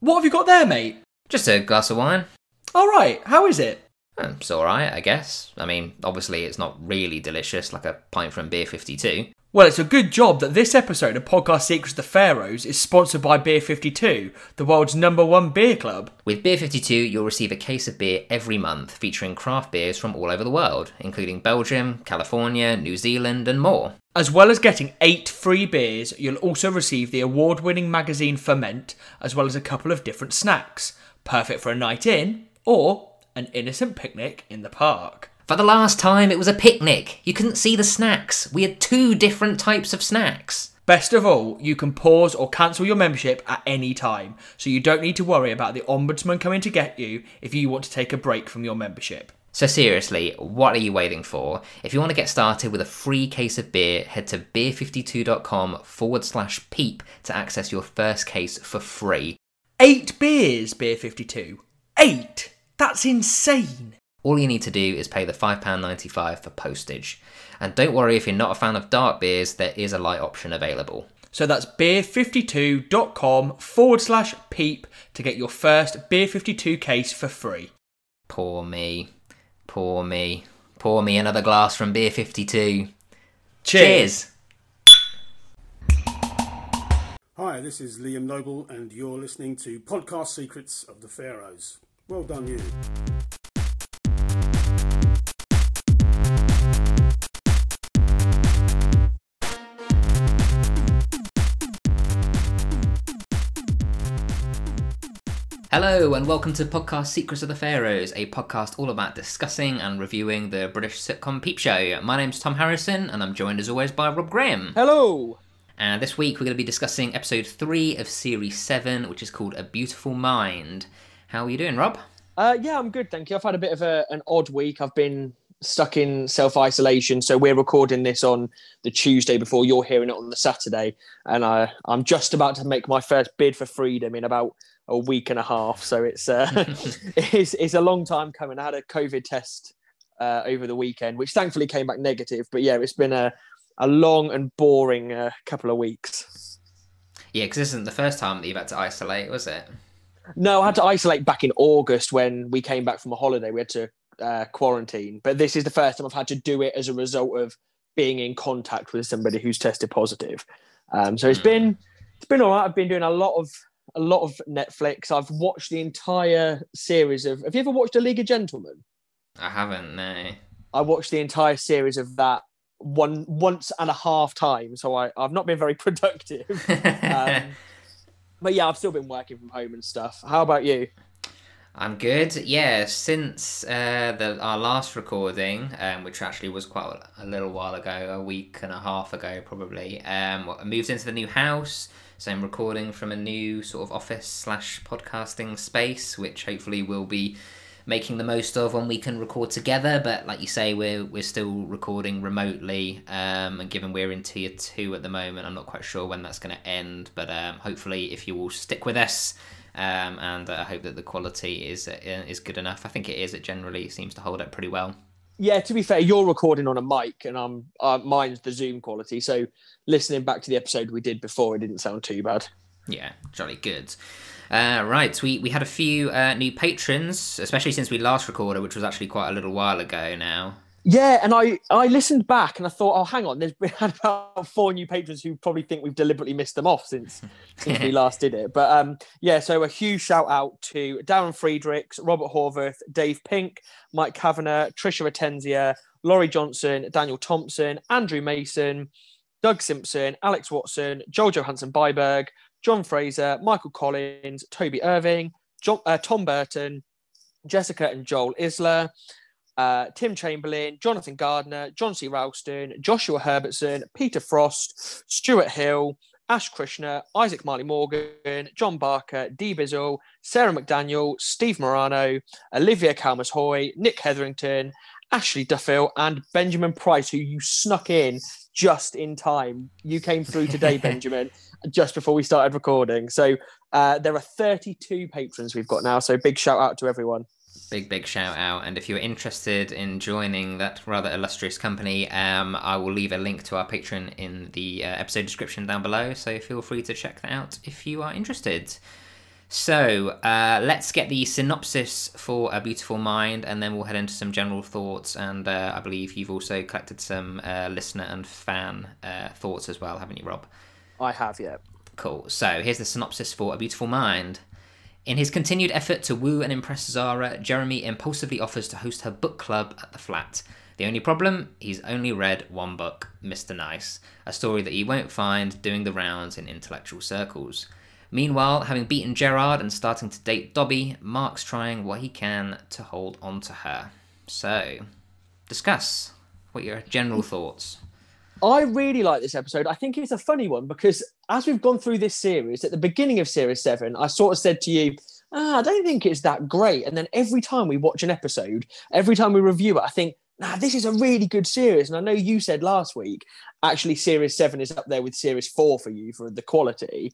What have you got there, mate? Just a glass of wine. All right, how is it? Um, It's alright, I guess. I mean, obviously, it's not really delicious like a pint from Beer 52. Well, it's a good job that this episode of Podcast Secrets of the Pharaohs is sponsored by Beer 52, the world's number one beer club. With Beer 52, you'll receive a case of beer every month featuring craft beers from all over the world, including Belgium, California, New Zealand, and more. As well as getting eight free beers, you'll also receive the award winning magazine Ferment, as well as a couple of different snacks. Perfect for a night in or an innocent picnic in the park. For the last time, it was a picnic. You couldn't see the snacks. We had two different types of snacks. Best of all, you can pause or cancel your membership at any time, so you don't need to worry about the Ombudsman coming to get you if you want to take a break from your membership. So, seriously, what are you waiting for? If you want to get started with a free case of beer, head to beer52.com forward slash peep to access your first case for free. Eight beers, Beer 52. Eight? That's insane. All you need to do is pay the £5.95 for postage. And don't worry if you're not a fan of dark beers, there is a light option available. So that's beer52.com forward slash peep to get your first Beer 52 case for free. Poor me. Poor me. Pour me another glass from Beer 52. Cheers. Hi, this is Liam Noble, and you're listening to Podcast Secrets of the Pharaohs. Well done, you. Hello, and welcome to Podcast Secrets of the Pharaohs, a podcast all about discussing and reviewing the British sitcom Peep Show. My name's Tom Harrison, and I'm joined as always by Rob Graham. Hello. And this week we're going to be discussing episode 3 of series 7, which is called A Beautiful Mind. How are you doing, Rob? Uh, yeah, I'm good, thank you. I've had a bit of a, an odd week. I've been stuck in self isolation, so we're recording this on the Tuesday before you're hearing it on the Saturday, and I I'm just about to make my first bid for freedom in about a week and a half. So it's uh, it's, it's a long time coming. I had a COVID test uh, over the weekend, which thankfully came back negative. But yeah, it's been a a long and boring uh, couple of weeks. Yeah, because this isn't the first time that you've had to isolate, was it? No, I had to isolate back in August when we came back from a holiday. We had to uh, quarantine, but this is the first time I've had to do it as a result of being in contact with somebody who's tested positive. Um, so it's Mm. been it's been all right. I've been doing a lot of a lot of Netflix. I've watched the entire series of. Have you ever watched A League of Gentlemen? I haven't, no. I watched the entire series of that one once and a half times. So I, I've not been very productive. um, but yeah, I've still been working from home and stuff. How about you? I'm good. Yeah, since uh, the our last recording, um, which actually was quite a little while ago, a week and a half ago probably, um, I moved into the new house. So I'm recording from a new sort of office slash podcasting space, which hopefully we'll be making the most of when we can record together. But like you say, we're we're still recording remotely, um, and given we're in tier two at the moment, I'm not quite sure when that's going to end. But um, hopefully, if you will stick with us um, and I hope that the quality is uh, is good enough. I think it is. It generally seems to hold up pretty well. Yeah, to be fair, you're recording on a mic, and I'm uh, mine's the Zoom quality. So listening back to the episode we did before, it didn't sound too bad. Yeah, jolly good. Uh, right, we, we had a few uh, new patrons, especially since we last recorded, which was actually quite a little while ago now. Yeah, and I I listened back and I thought, oh, hang on, there's been about four new patrons who probably think we've deliberately missed them off since since we last did it. But um, yeah, so a huge shout out to Darren Friedrichs, Robert Horvath, Dave Pink, Mike Kavanagh, Trisha Attenzia, Laurie Johnson, Daniel Thompson, Andrew Mason, Doug Simpson, Alex Watson, Joel Johansson Byberg, John Fraser, Michael Collins, Toby Irving, John, uh, Tom Burton, Jessica and Joel Isler, uh, Tim Chamberlain, Jonathan Gardner, John C. Ralston, Joshua Herbertson, Peter Frost, Stuart Hill, Ash Krishna, Isaac Marley Morgan, John Barker, Dee Bizzle, Sarah McDaniel, Steve Morano, Olivia Calmas Hoy, Nick Hetherington, Ashley Duffield, and Benjamin Price, who you snuck in just in time. You came through today, Benjamin, just before we started recording. So uh, there are 32 patrons we've got now. So big shout out to everyone. Big, big shout out. And if you're interested in joining that rather illustrious company, um, I will leave a link to our Patreon in the uh, episode description down below. So feel free to check that out if you are interested. So uh, let's get the synopsis for A Beautiful Mind, and then we'll head into some general thoughts. And uh, I believe you've also collected some uh, listener and fan uh, thoughts as well, haven't you, Rob? I have, yeah. Cool. So here's the synopsis for A Beautiful Mind. In his continued effort to woo and impress Zara, Jeremy impulsively offers to host her book club at the flat. The only problem, he's only read one book, Mr. Nice, a story that you won't find doing the rounds in intellectual circles. Meanwhile, having beaten Gerard and starting to date Dobby, Mark's trying what he can to hold on to her. So, discuss. What your general mm. thoughts? I really like this episode. I think it's a funny one because as we've gone through this series, at the beginning of series seven, I sort of said to you, ah, I don't think it's that great. And then every time we watch an episode, every time we review it, I think, nah, this is a really good series. And I know you said last week, actually, series seven is up there with series four for you for the quality.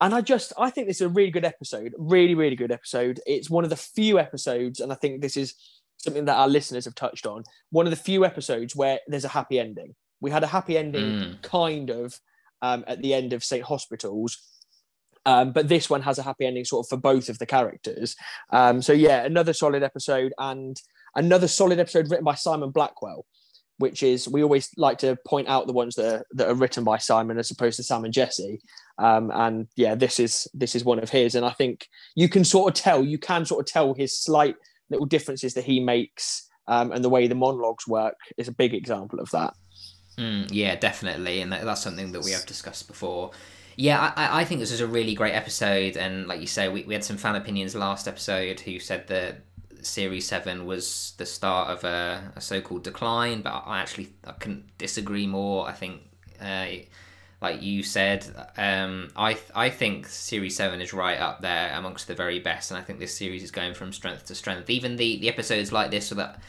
And I just, I think this is a really good episode, really, really good episode. It's one of the few episodes, and I think this is something that our listeners have touched on. One of the few episodes where there's a happy ending. We had a happy ending, Mm. kind of, um, at the end of St. Hospitals. Um, but this one has a happy ending sort of for both of the characters. Um, so yeah, another solid episode and another solid episode written by Simon Blackwell, which is we always like to point out the ones that are, that are written by Simon as opposed to Sam and Jesse. Um, and yeah, this is this is one of his, and I think you can sort of tell you can sort of tell his slight little differences that he makes um, and the way the monologues work is a big example of that. Mm, yeah, definitely, and that, that's something that we have discussed before. Yeah, I, I- think this is a really great episode, and like you say, we, we had some fan opinions last episode who said that Series Seven was the start of a, a so-called decline, but I actually I couldn't disagree more. I think, uh, like you said, um, I I think Series Seven is right up there amongst the very best, and I think this series is going from strength to strength. Even the the episodes like this, so that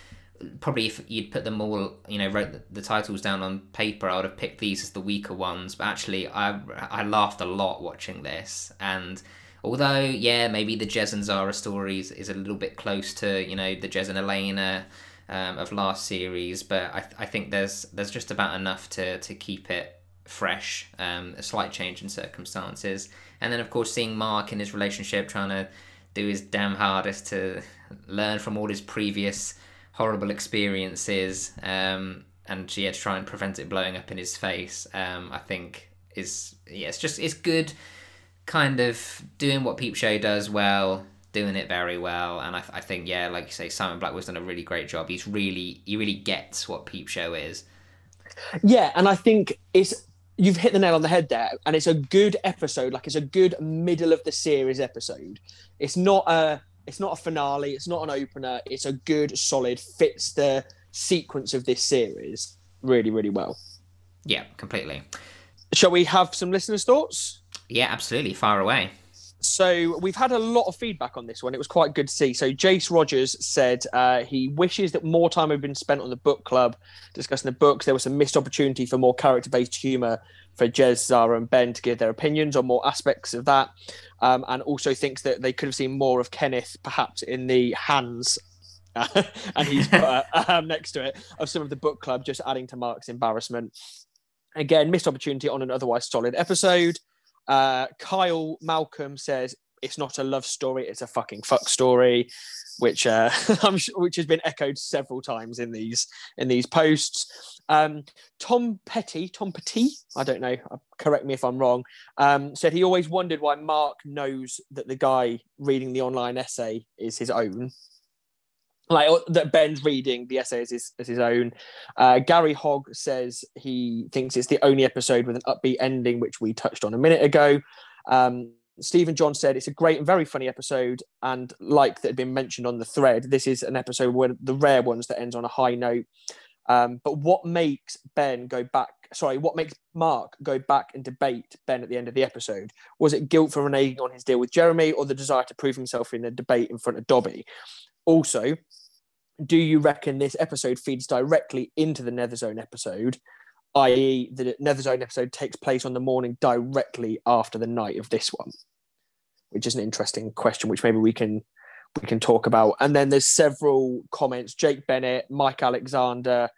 probably if you'd put them all, you know, wrote the, titles down on paper, I would have picked these as the weaker ones. But actually, I I laughed a lot watching this, and although yeah, maybe the Jez and Zara stories is a little bit close to you know the Jez and Elena um, of last series, but I I think there's there's just about enough to to keep it fresh. Um, a slight change in circumstances, and then of course seeing Mark in his relationship trying to do his damn hardest to learn from all his previous horrible experiences um, and yeah, to try and prevent it blowing up in his face. Um, I think is yeah, it's just it's good, kind of doing what Peep Show does well, doing it very well, and I, I think yeah, like you say, Simon Blackwell's done a really great job. He's really he really gets what Peep Show is. Yeah, and I think it's you've hit the nail on the head there, and it's a good episode. Like it's a good middle of the series episode. It's not a it's not a finale. It's not an opener. It's a good, solid fits the sequence of this series really, really well. Yeah, completely. Shall we have some listeners' thoughts? Yeah, absolutely. Far away. So we've had a lot of feedback on this one. It was quite good to see. So Jace Rogers said uh, he wishes that more time had been spent on the book club discussing the books. There was a missed opportunity for more character-based humour for Jez, Zara, and Ben to give their opinions on more aspects of that, um, and also thinks that they could have seen more of Kenneth, perhaps in the hands. and he's put uh, um, next to it of some of the book club, just adding to Mark's embarrassment. Again, missed opportunity on an otherwise solid episode. Uh, Kyle Malcolm says it's not a love story; it's a fucking fuck story, which uh, which has been echoed several times in these in these posts. Um, Tom Petty, Tom Petty, I don't know. uh, Correct me if I'm wrong. Um, said he always wondered why Mark knows that the guy reading the online essay is his own. Like that Ben's reading the essay as his, as his own. Uh, Gary Hogg says he thinks it's the only episode with an upbeat ending, which we touched on a minute ago. Um, Stephen John said it's a great and very funny episode, and like that had been mentioned on the thread, this is an episode where the rare ones that ends on a high note. Um, but what makes Ben go back? Sorry, what makes Mark go back and debate Ben at the end of the episode? Was it guilt for reneging on his deal with Jeremy, or the desire to prove himself in a debate in front of Dobby? Also, do you reckon this episode feeds directly into the Nether Zone episode, i.e., the Nether Zone episode takes place on the morning directly after the night of this one? Which is an interesting question, which maybe we can we can talk about. And then there's several comments: Jake Bennett, Mike Alexander,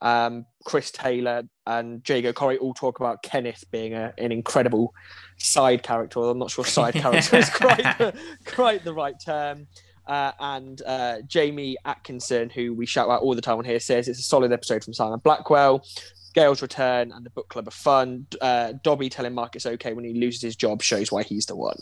Um, Chris Taylor and Jago Corey all talk about Kenneth being a, an incredible side character. I'm not sure side character is quite the, quite the right term. Uh, and uh, Jamie Atkinson, who we shout out all the time on here, says it's a solid episode from Simon Blackwell. Gail's return and the book club are fun. Uh, Dobby telling Mark it's okay when he loses his job shows why he's the one.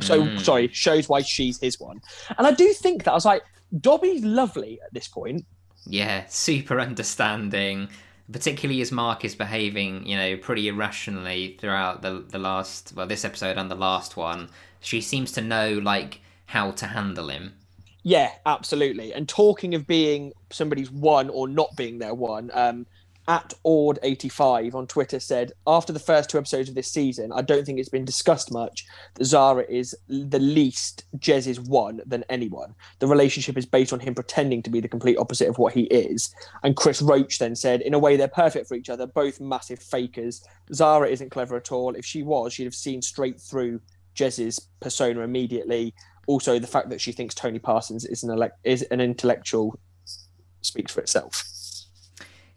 So Mm. sorry, shows why she's his one. And I do think that I was like, Dobby's lovely at this point. Yeah, super understanding, particularly as Mark is behaving, you know, pretty irrationally throughout the the last well, this episode and the last one. She seems to know like how to handle him. Yeah, absolutely. And talking of being somebody's one or not being their one, um, at Ord85 on Twitter said, after the first two episodes of this season, I don't think it's been discussed much that Zara is the least Jez's one than anyone. The relationship is based on him pretending to be the complete opposite of what he is. And Chris Roach then said, in a way, they're perfect for each other, both massive fakers. Zara isn't clever at all. If she was, she'd have seen straight through Jez's persona immediately. Also, the fact that she thinks Tony Parsons is an elect- is an intellectual speaks for itself.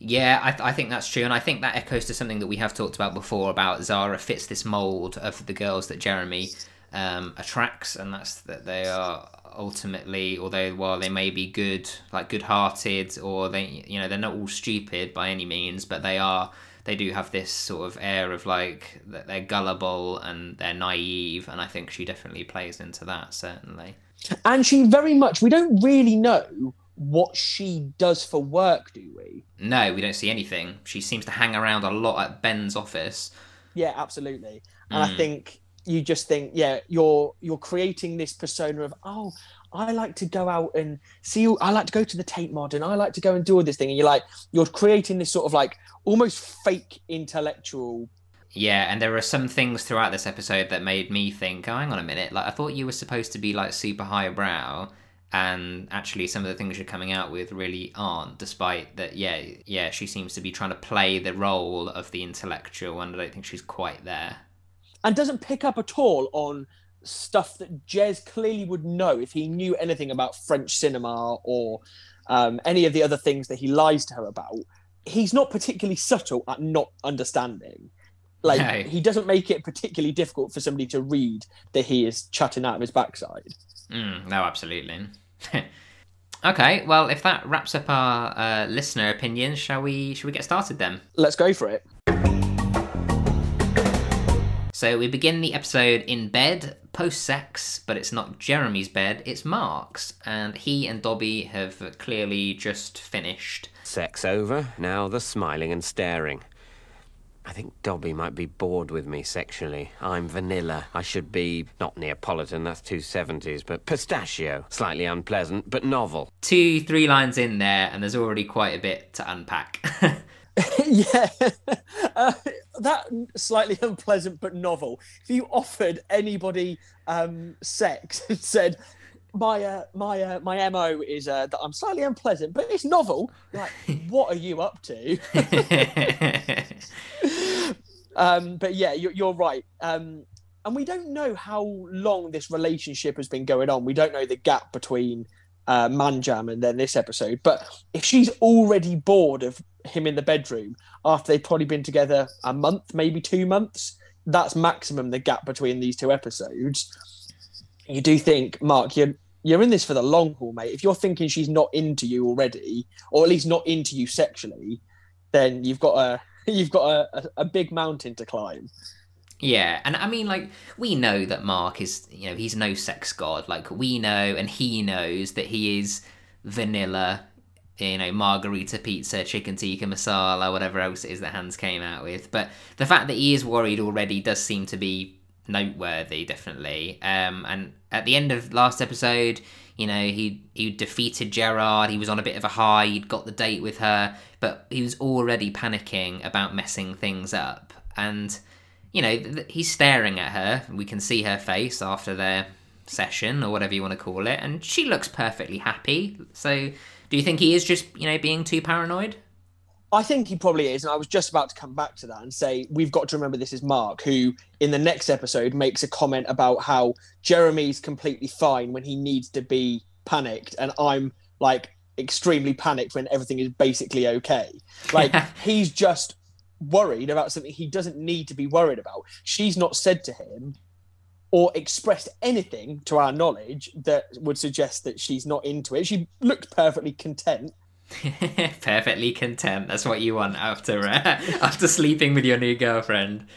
Yeah, I, th- I think that's true, and I think that echoes to something that we have talked about before about Zara fits this mold of the girls that Jeremy um, attracts, and that's that they are ultimately, although while they may be good, like good-hearted, or they, you know, they're not all stupid by any means, but they are, they do have this sort of air of like that they're gullible and they're naive, and I think she definitely plays into that certainly. And she very much, we don't really know what she does for work, do we? No, we don't see anything. She seems to hang around a lot at Ben's office. Yeah, absolutely. And I Mm. think you just think, yeah, you're you're creating this persona of, oh, I like to go out and see. I like to go to the Tate Modern. I like to go and do all this thing. And you're like, you're creating this sort of like almost fake intellectual. Yeah, and there are some things throughout this episode that made me think, oh, hang on a minute, like I thought you were supposed to be like super highbrow, and actually some of the things you're coming out with really aren't, despite that, yeah, yeah, she seems to be trying to play the role of the intellectual, and I don't think she's quite there. and doesn't pick up at all on stuff that Jez clearly would know if he knew anything about French cinema or um, any of the other things that he lies to her about. He's not particularly subtle at not understanding. Like No. he doesn't make it particularly difficult for somebody to read that he is chatting out of his backside. Mm, no, absolutely. okay, well, if that wraps up our uh, listener opinions, shall we? Shall we get started then? Let's go for it. So we begin the episode in bed, post sex, but it's not Jeremy's bed, it's Mark's. And he and Dobby have clearly just finished. Sex over, now the smiling and staring. I think Dobby might be bored with me sexually. I'm vanilla. I should be not Neapolitan, that's too 70s, but pistachio. Slightly unpleasant, but novel. Two, three lines in there, and there's already quite a bit to unpack. yeah, uh, that slightly unpleasant but novel. If you offered anybody um, sex and said, "My uh, my uh, my mo is uh, that I'm slightly unpleasant, but it's novel," like, what are you up to? um, but yeah, you're, you're right. Um, and we don't know how long this relationship has been going on. We don't know the gap between uh, Manjam and then this episode. But if she's already bored of him in the bedroom after they've probably been together a month, maybe two months, that's maximum the gap between these two episodes. You do think, Mark, you're you're in this for the long haul, mate. If you're thinking she's not into you already, or at least not into you sexually, then you've got a you've got a, a, big mountain to climb. Yeah, and I mean, like, we know that Mark is, you know, he's no sex god. Like, we know and he knows that he is vanilla, you know, margarita pizza, chicken tikka masala, whatever else it is that Hans came out with. But the fact that he is worried already does seem to be noteworthy, definitely. Um, and at the end of last episode, you know, he he defeated Gerard. He was on a bit of a high. He'd got the date with her, but he was already panicking about messing things up. And you know, th- he's staring at her. We can see her face after their session or whatever you want to call it, and she looks perfectly happy. So, do you think he is just you know being too paranoid? I think he probably is, and I was just about to come back to that and say we've got to remember this is Mark, who in the next episode makes a comment about how Jeremy's completely fine when he needs to be panicked, and I'm like extremely panicked when everything is basically okay. Like he's just worried about something he doesn't need to be worried about. She's not said to him or expressed anything to our knowledge that would suggest that she's not into it. She looked perfectly content. Perfectly content. That's what you want after uh, after sleeping with your new girlfriend.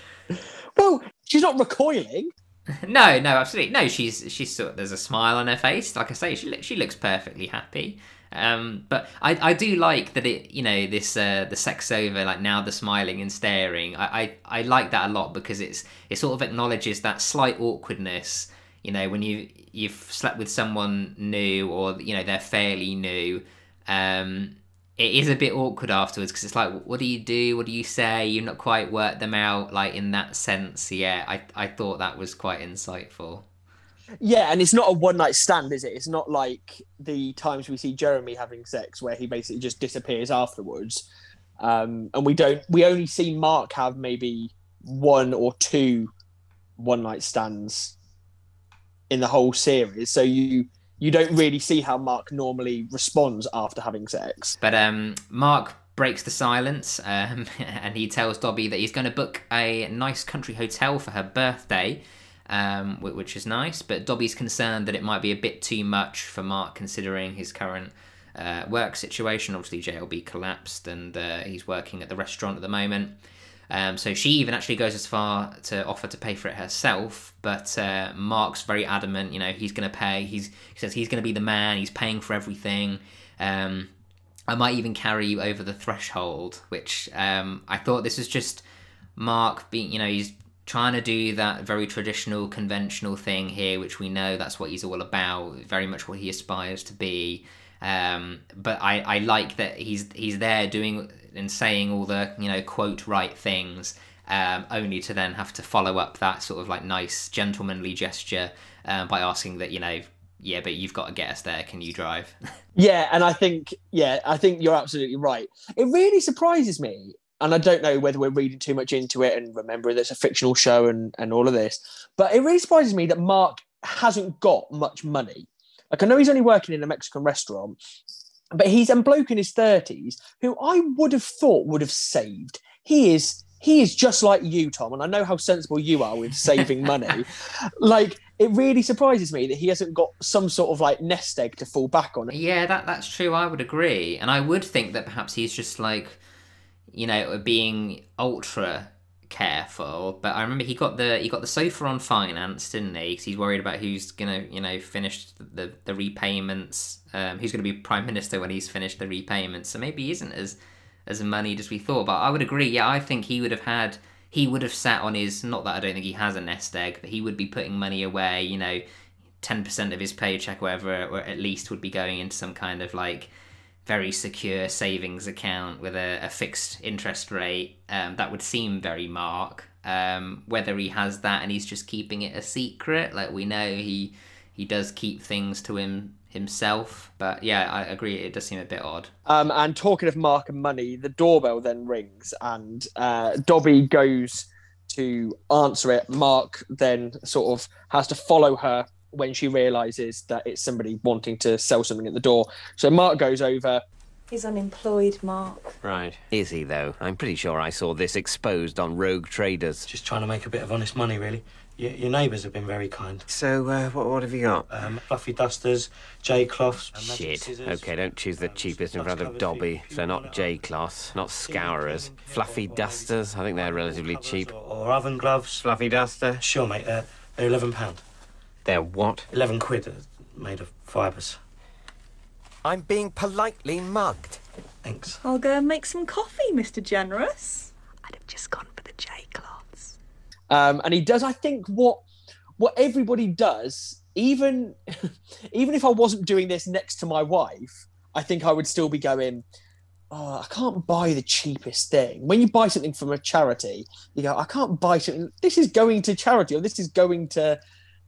Well, she's not recoiling. No, no, absolutely no. She's she's sort of, there's a smile on her face. Like I say, she looks she looks perfectly happy. Um, but I, I do like that it you know this uh, the sex over like now the smiling and staring. I, I I like that a lot because it's it sort of acknowledges that slight awkwardness. You know when you you've slept with someone new or you know they're fairly new. Um, it is a bit awkward afterwards because it's like, what do you do? What do you say? You've not quite worked them out, like in that sense. Yeah, I, I thought that was quite insightful. Yeah, and it's not a one night stand, is it? It's not like the times we see Jeremy having sex where he basically just disappears afterwards. Um, and we don't, we only see Mark have maybe one or two one night stands in the whole series. So you, you don't really see how Mark normally responds after having sex. But um, Mark breaks the silence um, and he tells Dobby that he's going to book a nice country hotel for her birthday, um, which is nice. But Dobby's concerned that it might be a bit too much for Mark considering his current uh, work situation. Obviously, JLB collapsed and uh, he's working at the restaurant at the moment. Um, so she even actually goes as far to offer to pay for it herself, but uh, Mark's very adamant. You know, he's going to pay. He's he says he's going to be the man. He's paying for everything. Um, I might even carry you over the threshold, which um, I thought this is just Mark being. You know, he's trying to do that very traditional, conventional thing here, which we know that's what he's all about. Very much what he aspires to be. Um, but I, I like that he's he's there doing and saying all the you know quote right things, um, only to then have to follow up that sort of like nice gentlemanly gesture uh, by asking that you know yeah, but you've got to get us there. Can you drive? Yeah, and I think yeah, I think you're absolutely right. It really surprises me, and I don't know whether we're reading too much into it and remembering it's a fictional show and and all of this, but it really surprises me that Mark hasn't got much money. Like I know he's only working in a Mexican restaurant, but he's a bloke in his thirties who I would have thought would have saved. He is he is just like you, Tom, and I know how sensible you are with saving money. like it really surprises me that he hasn't got some sort of like nest egg to fall back on. Yeah, that that's true. I would agree, and I would think that perhaps he's just like, you know, being ultra careful. But I remember he got the he got the sofa on finance, didn't he? Because he's worried about who's gonna you know finish the the repayments. Um, who's gonna be prime minister when he's finished the repayments? So maybe he isn't as as moneyed as we thought. But I would agree. Yeah, I think he would have had he would have sat on his not that I don't think he has a nest egg, but he would be putting money away. You know. 10% of his paycheck, whatever, or at least would be going into some kind of like very secure savings account with a, a fixed interest rate. Um, that would seem very Mark. Um, whether he has that and he's just keeping it a secret, like we know he he does keep things to him himself. But yeah, I agree. It does seem a bit odd. Um, and talking of Mark and money, the doorbell then rings, and uh, Dobby goes to answer it. Mark then sort of has to follow her when she realizes that it's somebody wanting to sell something at the door. So Mark goes over. He's unemployed, Mark. Right. Is he, though? I'm pretty sure I saw this exposed on Rogue Traders. Just trying to make a bit of honest money, really. Your, your neighbours have been very kind. So, uh, what, what have you got? Um, fluffy dusters, J cloths, uh, Shit. scissors, Okay, don't choose the um, cheapest in dust front of covers, Dobby. few- few So not J cloths, not scourers. Fluffy dusters, I think they're relatively cheap. Or, or oven gloves. Fluffy duster? Sure, mate. Uh, they're eleven pound. They're what? Eleven quid, uh, made of fibres. I'm being politely mugged. Thanks. I'll go and make some coffee, Mr. Generous. I'd have just gone for the J cloths. Um, and he does, I think, what what everybody does, even even if I wasn't doing this next to my wife, I think I would still be going, Oh, I can't buy the cheapest thing. When you buy something from a charity, you go, I can't buy something. This is going to charity, or this is going to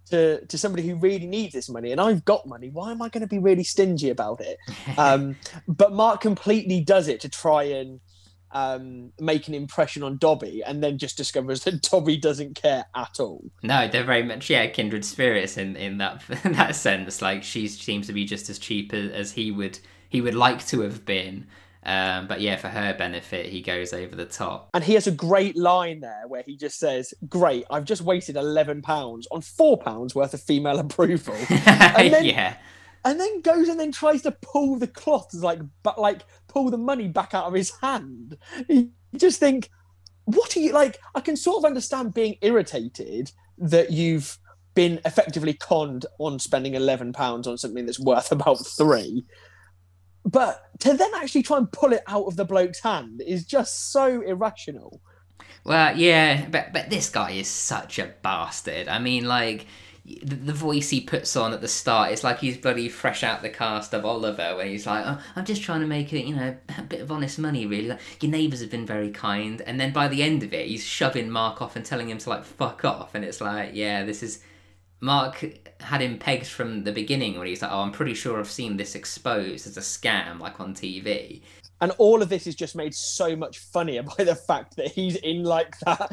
to to somebody who really needs this money, and I've got money. Why am I going to be really stingy about it? Um, but Mark completely does it to try and um, make an impression on Dobby, and then just discovers that Dobby doesn't care at all. No, they're very much yeah kindred spirits in in that in that sense. Like she seems to be just as cheap as, as he would he would like to have been. Um, but yeah, for her benefit, he goes over the top. And he has a great line there where he just says, Great, I've just wasted £11 on £4 worth of female approval. and then, yeah. And then goes and then tries to pull the cloth, like, but like pull the money back out of his hand. You just think, what are you like? I can sort of understand being irritated that you've been effectively conned on spending £11 on something that's worth about three but to then actually try and pull it out of the bloke's hand is just so irrational. Well, yeah, but but this guy is such a bastard. I mean, like the, the voice he puts on at the start, it's like he's bloody fresh out the cast of Oliver, where he's like, oh, "I'm just trying to make it, you know, a bit of honest money, really. Like, your neighbours have been very kind." And then by the end of it, he's shoving Mark off and telling him to like fuck off, and it's like, yeah, this is Mark had him pegged from the beginning when he's like, "Oh, I'm pretty sure I've seen this exposed as a scam, like on TV." And all of this is just made so much funnier by the fact that he's in like that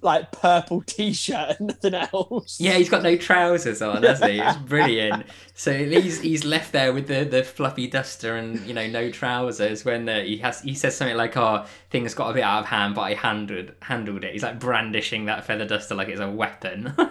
like purple t-shirt and nothing else. Yeah, he's got no trousers on, has he? It's brilliant. so he's he's left there with the, the fluffy duster and you know no trousers when uh, he has he says something like, "Oh, things got a bit out of hand, but I handled handled it." He's like brandishing that feather duster like it's a weapon.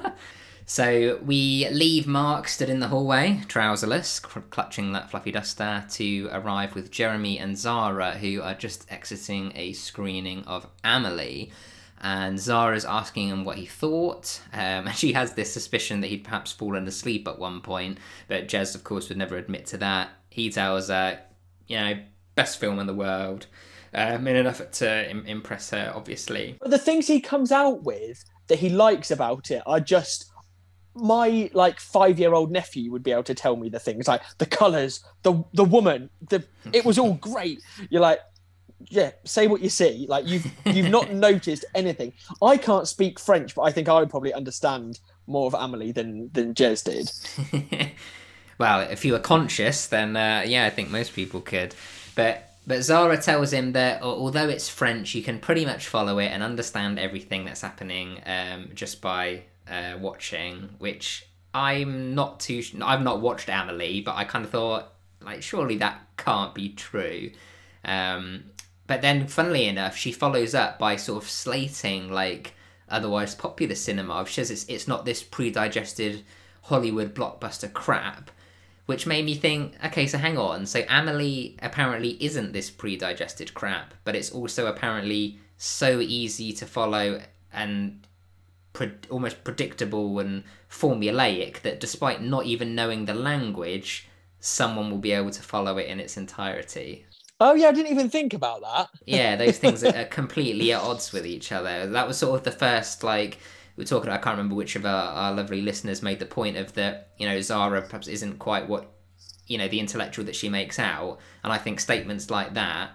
So we leave Mark stood in the hallway, trouserless, clutching that fluffy duster, to arrive with Jeremy and Zara, who are just exiting a screening of Amelie. And Zara's asking him what he thought. Um, and she has this suspicion that he'd perhaps fallen asleep at one point, but Jez, of course, would never admit to that. He tells her, you know, best film in the world. Um, in an effort to Im- impress her, obviously. But the things he comes out with that he likes about it are just my like five year old nephew would be able to tell me the things like the colors, the the woman, the it was all great. You're like, yeah, say what you see. Like you've you've not noticed anything. I can't speak French, but I think I would probably understand more of Amelie than than Jez did. well, if you were conscious, then uh, yeah, I think most people could. But but Zara tells him that although it's French, you can pretty much follow it and understand everything that's happening um, just by uh, watching, which I'm not too. I've not watched Amelie, but I kind of thought like surely that can't be true. Um, but then, funnily enough, she follows up by sort of slating like otherwise popular cinema. She says it's it's not this pre-digested Hollywood blockbuster crap, which made me think, okay, so hang on. So Amelie apparently isn't this pre-digested crap, but it's also apparently so easy to follow and pre- almost predictable and formulaic that despite not even knowing the language, someone will be able to follow it in its entirety. Oh yeah, I didn't even think about that. yeah, those things are completely at odds with each other. That was sort of the first like we are talking. I can't remember which of our, our lovely listeners made the point of that. You know, Zara perhaps isn't quite what you know the intellectual that she makes out, and I think statements like that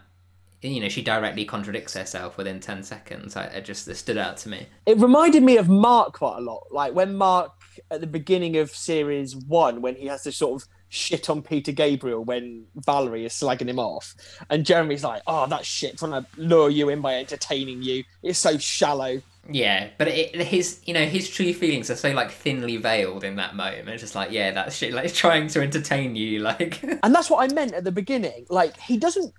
you know she directly contradicts herself within 10 seconds I, it just it stood out to me it reminded me of mark quite a lot like when mark at the beginning of series one when he has to sort of shit on peter gabriel when valerie is slagging him off and jeremy's like oh that shit trying to lure you in by entertaining you it's so shallow yeah, but it, his, you know, his true feelings are so like thinly veiled in that moment. It's just like, yeah, that shit, like trying to entertain you, like. and that's what I meant at the beginning. Like, he doesn't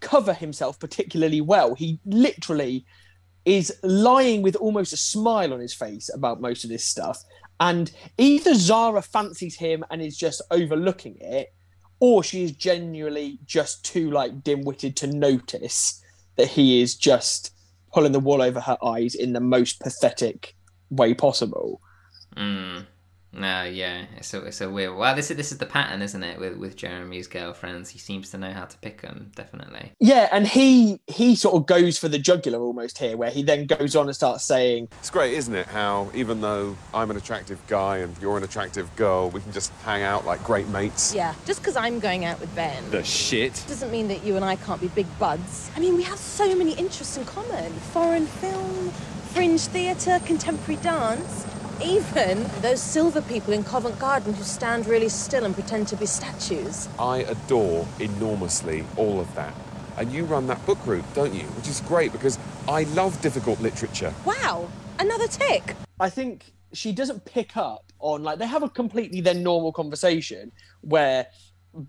cover himself particularly well. He literally is lying with almost a smile on his face about most of this stuff. And either Zara fancies him and is just overlooking it, or she is genuinely just too like dim-witted to notice that he is just pulling the wool over her eyes in the most pathetic way possible. Mm. No, yeah, it's a it's a weird. Well, this is this is the pattern, isn't it? With with Jeremy's girlfriends, he seems to know how to pick them. Definitely. Yeah, and he he sort of goes for the jugular almost here, where he then goes on and starts saying, "It's great, isn't it? How even though I'm an attractive guy and you're an attractive girl, we can just hang out like great mates." Yeah, just because I'm going out with Ben. The shit doesn't mean that you and I can't be big buds. I mean, we have so many interests in common: foreign film, fringe theatre, contemporary dance. Even those silver people in Covent Garden who stand really still and pretend to be statues. I adore enormously all of that. And you run that book group, don't you? Which is great because I love difficult literature. Wow, another tick. I think she doesn't pick up on like they have a completely then normal conversation where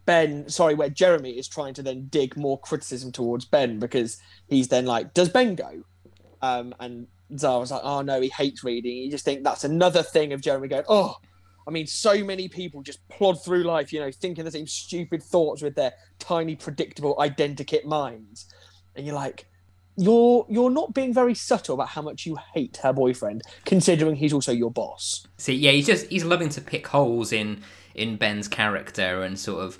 Ben, sorry, where Jeremy is trying to then dig more criticism towards Ben because he's then like, does Ben go? Um, and Zara's like, oh no, he hates reading. You just think that's another thing of Jeremy going, oh, I mean, so many people just plod through life, you know, thinking the same stupid thoughts with their tiny, predictable, identikit minds. And you're like, you're you're not being very subtle about how much you hate her boyfriend, considering he's also your boss. See, yeah, he's just he's loving to pick holes in in Ben's character and sort of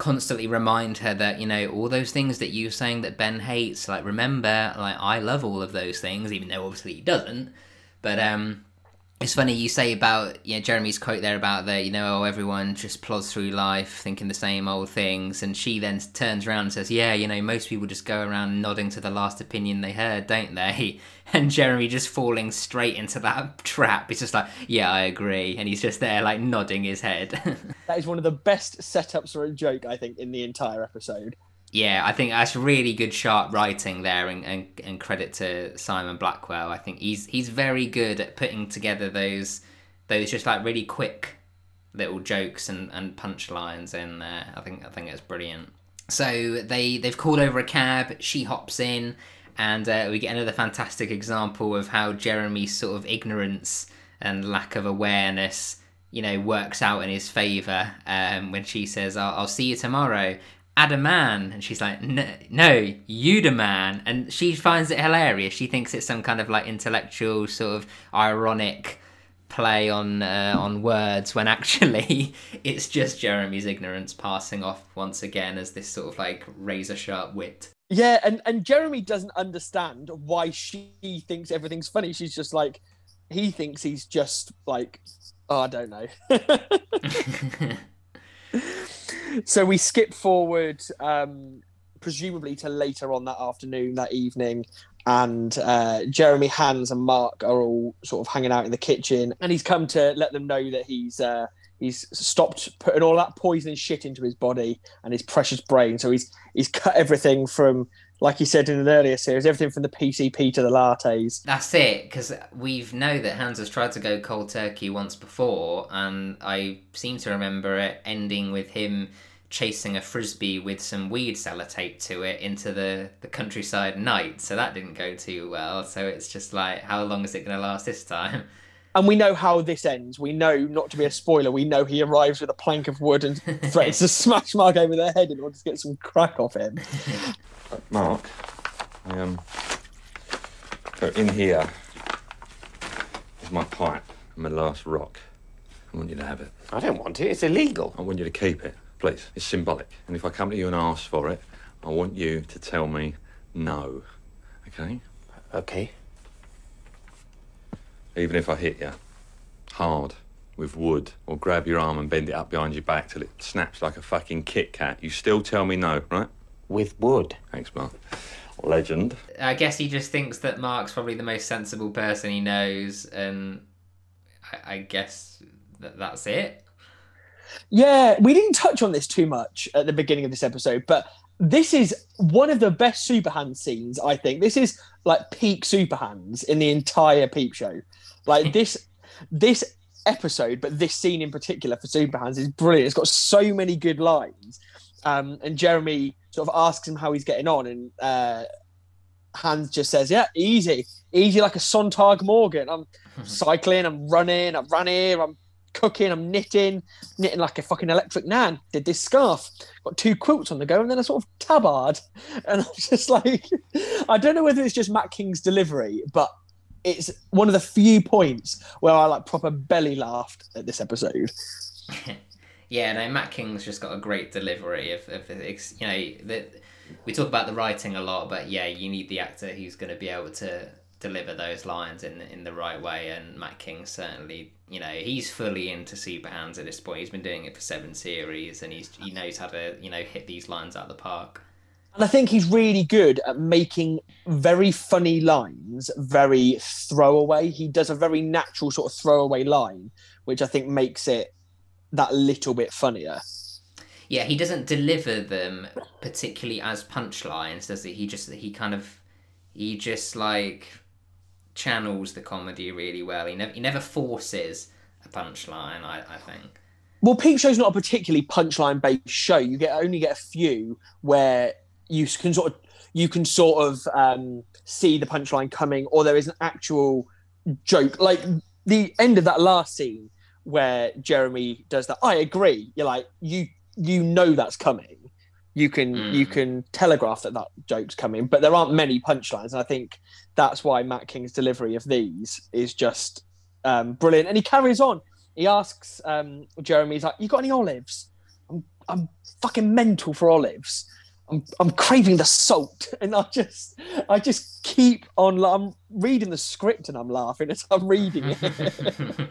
constantly remind her that you know all those things that you're saying that Ben hates. Like, remember, like I love all of those things, even though obviously he doesn't. But um, it's funny you say about Jeremy's quote there about the you know oh everyone just plods through life thinking the same old things and she then turns around and says yeah you know most people just go around nodding to the last opinion they heard don't they? And Jeremy just falling straight into that trap. He's just like yeah I agree and he's just there like nodding his head. That is one of the best setups for a joke I think in the entire episode yeah, I think that's really good sharp writing there, and, and, and credit to Simon Blackwell. I think he's he's very good at putting together those those just like really quick little jokes and, and punchlines in there. I think I think it's brilliant. So they they've called over a cab. She hops in, and uh, we get another fantastic example of how Jeremy's sort of ignorance and lack of awareness you know, works out in his favour um, when she says, I'll, I'll, see you tomorrow add a man? And she's like no you the man. And she finds it hilarious. She thinks it's some kind of like intellectual sort of ironic play on uh, on words when actually it's just jeremy's ignorance passing off once again as this sort of like razor sharp wit. Yeah and and jeremy doesn't understand why she thinks everything's funny. She's just like he thinks he's just like oh i don't know so we skip forward, um, presumably to later on that afternoon, that evening, and uh, Jeremy, Hans, and Mark are all sort of hanging out in the kitchen, and he's come to let them know that he's uh, he's stopped putting all that poison shit into his body and his precious brain. So he's he's cut everything from like he said in an earlier series, everything from the PCP to the lattes. That's it, because we know that Hans has tried to go cold turkey once before, and I seem to remember it ending with him chasing a frisbee with some weed sellotape to it into the, the countryside night, so that didn't go too well. So it's just like, how long is it going to last this time? And we know how this ends. We know, not to be a spoiler, we know he arrives with a plank of wood and threatens to smash Mark over the head in order to get some crack off him. Mark, I, um, so in here is my pipe and my last rock. I want you to have it. I don't want it. It's illegal. I want you to keep it, please. It's symbolic. And if I come to you and ask for it, I want you to tell me no. Okay? Okay. Even if I hit you hard with wood or grab your arm and bend it up behind your back till it snaps like a fucking Kit Kat, you still tell me no, right? with wood. Thanks, Mark. Legend. I guess he just thinks that Mark's probably the most sensible person he knows, and I, I guess that that's it. Yeah, we didn't touch on this too much at the beginning of this episode, but this is one of the best Super Hans scenes, I think. This is like peak Super Hans in the entire Peep Show. Like this, this episode, but this scene in particular for Super Hans is brilliant. It's got so many good lines. Um, and Jeremy sort of asks him how he's getting on, and uh, Hans just says, "Yeah, easy, easy like a Sontag Morgan. I'm cycling, I'm running, I ran here, I'm cooking, I'm knitting, knitting like a fucking electric nan. Did this scarf, got two quilts on the go, and then a sort of tabard. And I'm just like, I don't know whether it's just Matt King's delivery, but it's one of the few points where I like proper belly laughed at this episode. Yeah, no, Matt King's just got a great delivery of, of you know, that we talk about the writing a lot, but yeah, you need the actor who's going to be able to deliver those lines in in the right way. And Matt King certainly, you know, he's fully into Super Hans at this point. He's been doing it for seven series, and he's he knows how to you know hit these lines out of the park. And I think he's really good at making very funny lines very throwaway. He does a very natural sort of throwaway line, which I think makes it that little bit funnier. Yeah, he doesn't deliver them particularly as punchlines, does he? He just he kind of he just like channels the comedy really well. He never he never forces a punchline. I I think. Well, Peep Show's not a particularly punchline based show. You get only get a few where you can sort of you can sort of um, see the punchline coming, or there is an actual joke. Like the end of that last scene where Jeremy does that. I agree. You're like you you know that's coming. You can you can telegraph that that joke's coming, but there aren't many punchlines. And I think that's why Matt King's delivery of these is just um, brilliant. And he carries on. He asks um, Jeremy, he's like, "You got any olives? I'm I'm fucking mental for olives. I'm I'm craving the salt." And I just I just keep on. I'm reading the script and I'm laughing as I'm reading it.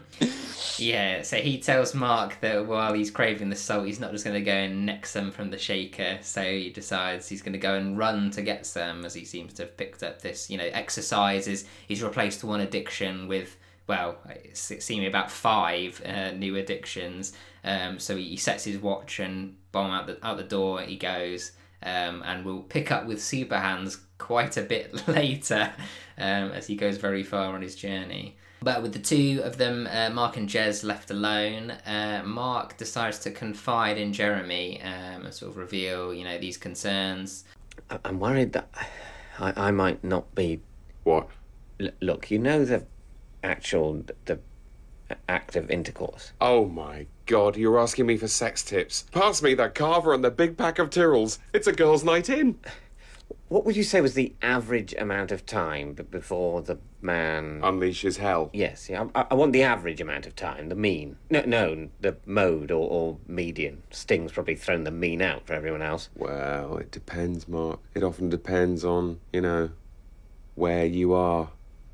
Yeah, so he tells Mark that while he's craving the salt, he's not just going to go and neck some from the shaker. So he decides he's going to go and run to get some, as he seems to have picked up this, you know, exercise. Is he's replaced one addiction with, well, it's seeming about five uh, new addictions. Um, so he, he sets his watch and bomb out the out the door. He goes, um, and we'll pick up with Super Hans quite a bit later, um, as he goes very far on his journey. But with the two of them, uh, Mark and Jez left alone, uh, Mark decides to confide in Jeremy um, and sort of reveal, you know, these concerns. I- I'm worried that I, I might not be. What? L- look, you know the actual the act of intercourse. Oh my god, you're asking me for sex tips. Pass me that carver and the big pack of Tyrrells. It's a girl's night in. What would you say was the average amount of time b- before the man unleashes hell? Yes, yeah. I, I want the average amount of time, the mean. No, no, the mode or, or median. Sting's probably thrown the mean out for everyone else. Well, it depends, Mark. It often depends on, you know, where you are,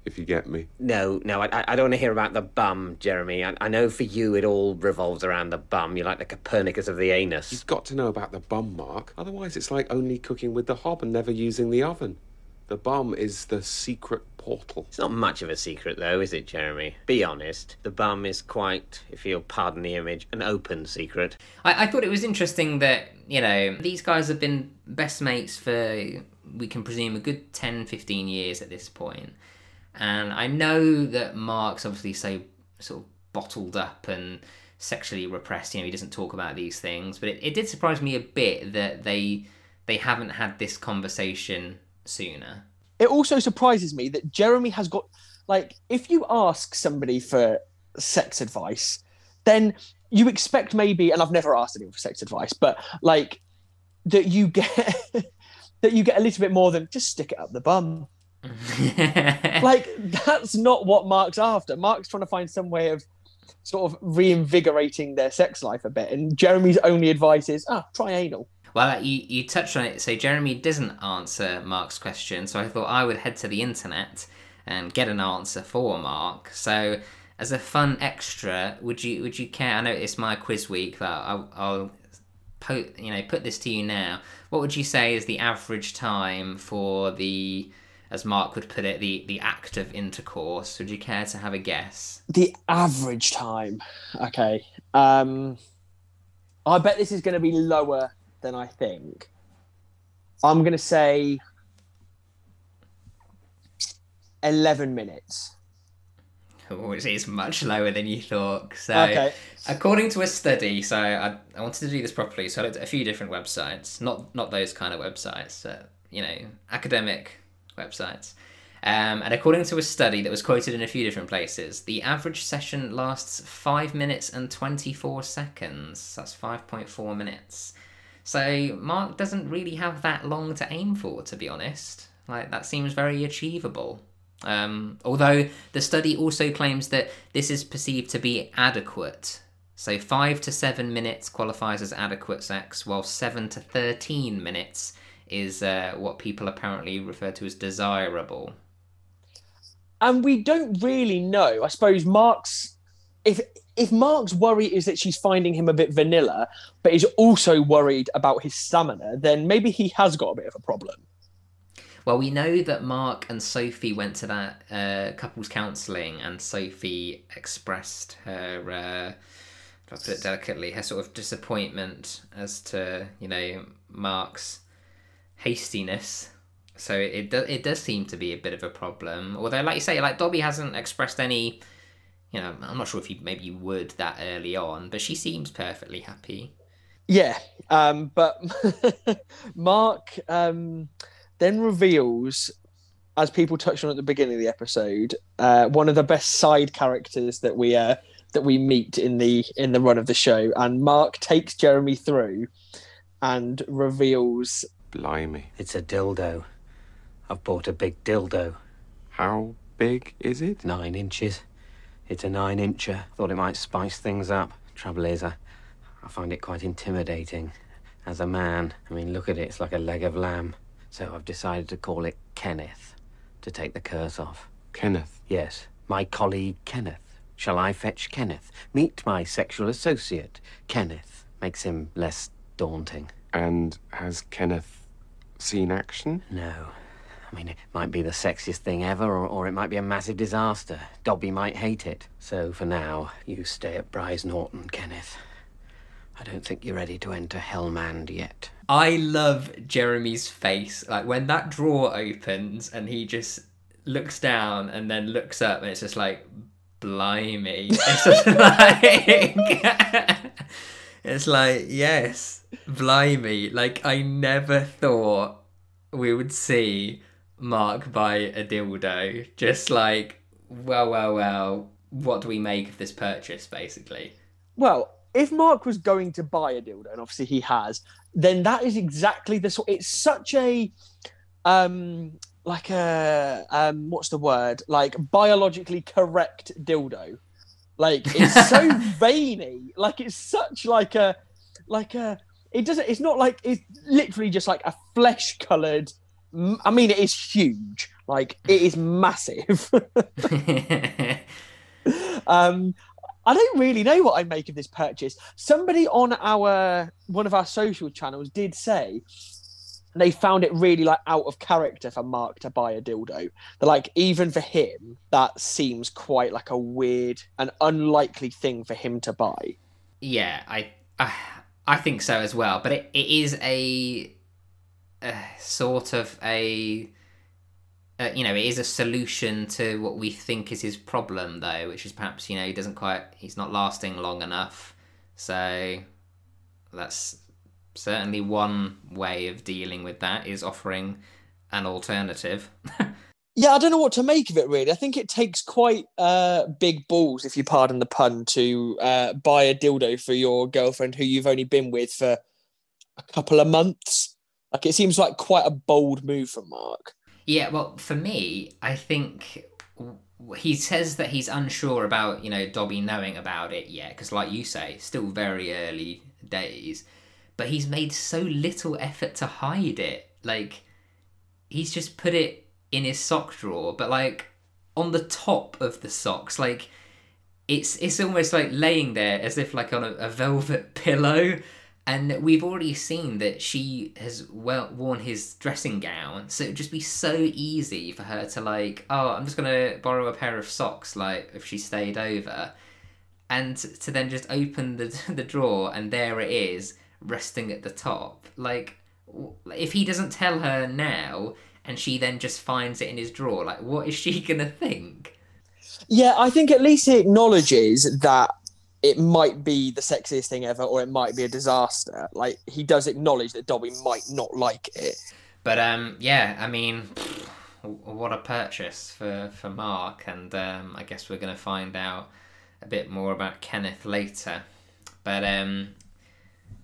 if you get me. No, no, I, I- I don't want to hear about the bum, Jeremy. I, I know for you it all revolves around the bum. You're like the Copernicus of the anus. You've got to know about the bum, Mark. Otherwise, it's like only cooking with the hob and never using the oven. The bum is the secret portal. It's not much of a secret, though, is it, Jeremy? Be honest. The bum is quite, if you'll pardon the image, an open secret. I, I thought it was interesting that, you know, these guys have been best mates for, we can presume, a good 10, 15 years at this point. And I know that Mark's obviously so sort of bottled up and sexually repressed. You know, he doesn't talk about these things. But it, it did surprise me a bit that they they haven't had this conversation sooner. it also surprises me that Jeremy has got like if you ask somebody for sex advice, then you expect maybe, and I've never asked anyone for sex advice, but like that you get that you get a little bit more than just stick it up the bum. like that's not what Mark's after. Mark's trying to find some way of sort of reinvigorating their sex life a bit, and Jeremy's only advice is ah try anal. Well, you, you touched on it. So Jeremy doesn't answer Mark's question. So I thought I would head to the internet and get an answer for Mark. So as a fun extra, would you would you care? I know it's my quiz week, but I'll, I'll put you know put this to you now. What would you say is the average time for the, as Mark would put it, the the act of intercourse? Would you care to have a guess? the average time okay um i bet this is going to be lower than i think i'm going to say 11 minutes Oh, it's- much lower than you thought. So, Okay. according to a study, so I, I wanted to do this properly, so I looked at a few different websites, not not those kind of websites, uh, you know, academic websites. Um, and according to a study that was quoted in a few different places, the average session lasts five minutes and twenty four seconds. That's five point four minutes. So Mark doesn't really have that long to aim for, to be honest. Like that seems very achievable. Um, although the study also claims that this is perceived to be adequate. So five to seven minutes qualifies as adequate sex, while seven to thirteen minutes is uh, what people apparently refer to as desirable. and we don't really know i suppose mark's if if mark's worry is that she's finding him a bit vanilla but is also worried about his stamina then maybe he has got a bit of a problem Well, we know that Mark and Sophie went to that uh, couples counselling, and Sophie expressed her, uh, if I put it delicately, her sort of disappointment as to you know Mark's hastiness. So it do, it does seem to be a bit of a problem. Although, like you say, like Dobby hasn't expressed any, you know, I'm not sure if you maybe you would that early on, but she seems perfectly happy. Yeah, um, but Mark um, then reveals, as people touched on at the beginning of the episode, uh, one of the best side characters that we uh, that we meet in the in the run of the show, and Mark takes Jeremy through and reveals. Blimey. It's a dildo. I've bought a big dildo. How big is it? Nine inches. It's a nine incher. Thought it might spice things up. Trouble is, I, I find it quite intimidating. As a man, I mean, look at it, it's like a leg of lamb. So I've decided to call it Kenneth to take the curse off. Kenneth? Yes, my colleague Kenneth. Shall I fetch Kenneth? Meet my sexual associate, Kenneth. Makes him less daunting. And has Kenneth seen action? No. I mean, it might be the sexiest thing ever, or, or it might be a massive disaster. Dobby might hate it. So for now, you stay at Brize Norton, Kenneth. I don't think you're ready to enter Helmand yet. I love Jeremy's face. Like when that drawer opens and he just looks down and then looks up and it's just like, blimey. It's just like, it's like, yes, blimey. Like I never thought we would see Mark buy a dildo. Just like, well, well, well, what do we make of this purchase, basically? Well, if Mark was going to buy a dildo, and obviously he has, then that is exactly the sort. It's such a, um, like a um, what's the word? Like biologically correct dildo. Like it's so veiny. Like it's such like a, like a. It doesn't. It's not like it's literally just like a flesh colored. I mean, it is huge. Like it is massive. um, I don't really know what I make of this purchase. Somebody on our one of our social channels did say they found it really like out of character for Mark to buy a dildo. They're like, even for him, that seems quite like a weird and unlikely thing for him to buy. Yeah, I I, I think so as well. But it, it is a, a sort of a you know, it is a solution to what we think is his problem, though, which is perhaps you know he doesn't quite, he's not lasting long enough. So that's certainly one way of dealing with that is offering an alternative. yeah, I don't know what to make of it really. I think it takes quite uh, big balls, if you pardon the pun, to uh, buy a dildo for your girlfriend who you've only been with for a couple of months. Like it seems like quite a bold move from Mark. Yeah, well, for me, I think he says that he's unsure about you know Dobby knowing about it yet because, like you say, still very early days. But he's made so little effort to hide it. Like he's just put it in his sock drawer, but like on the top of the socks, like it's it's almost like laying there as if like on a, a velvet pillow. And we've already seen that she has well worn his dressing gown so it'd just be so easy for her to like oh i'm just gonna borrow a pair of socks like if she stayed over. And to then just open the, the drawer and there it is resting at the top like if he doesn't tell her now and she then just finds it in his drawer like what is she gonna think yeah i think at least he acknowledges that it might be the sexiest thing ever or it might be a disaster. Like he does acknowledge that Dobby might not like it. But um yeah, I mean what a purchase for for Mark and um I guess we're going to find out a bit more about Kenneth later. But um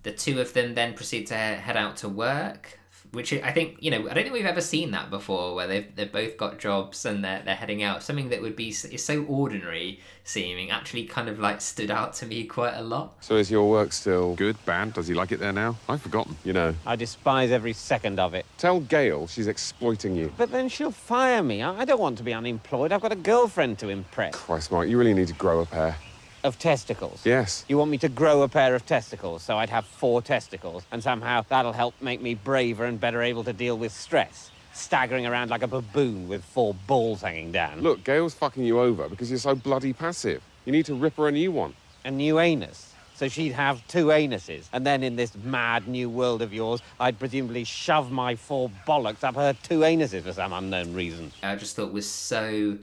the two of them then proceed to head out to work which I think you know I don't think we've ever seen that before where they've they've both got jobs and they're they're heading out. Something that would be is so ordinary seeming actually kind of like stood out to me quite a lot. So is your work still good, bad? Does he like it there now? I've forgotten. You know. I despise every second of it. Tell Gail she's exploiting you. But then she'll fire me. I don't want to be unemployed. I've got a girlfriend to impress. Christ, Mark, you really need to grow a pair of testicles. Yes. You want me to grow a pair of testicles so I'd have four testicles, and somehow that'll help make me braver and better able to deal with stress. Staggering around like a baboon with four balls hanging down. Look, Gail's fucking you over because you're so bloody passive. You need to rip her a new one. A new anus? So she'd have two anuses, and then in this mad new world of yours, I'd presumably shove my four bollocks up her two anuses for some unknown reason. I just thought was so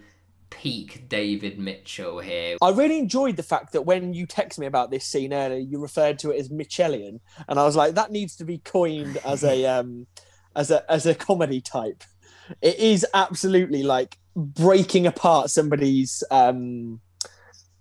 peak David Mitchell here. I really enjoyed the fact that when you text me about this scene earlier, you referred to it as Mitchellian, and I was like, that needs to be coined as a um, as a as a comedy type. It is absolutely like breaking apart somebody's um,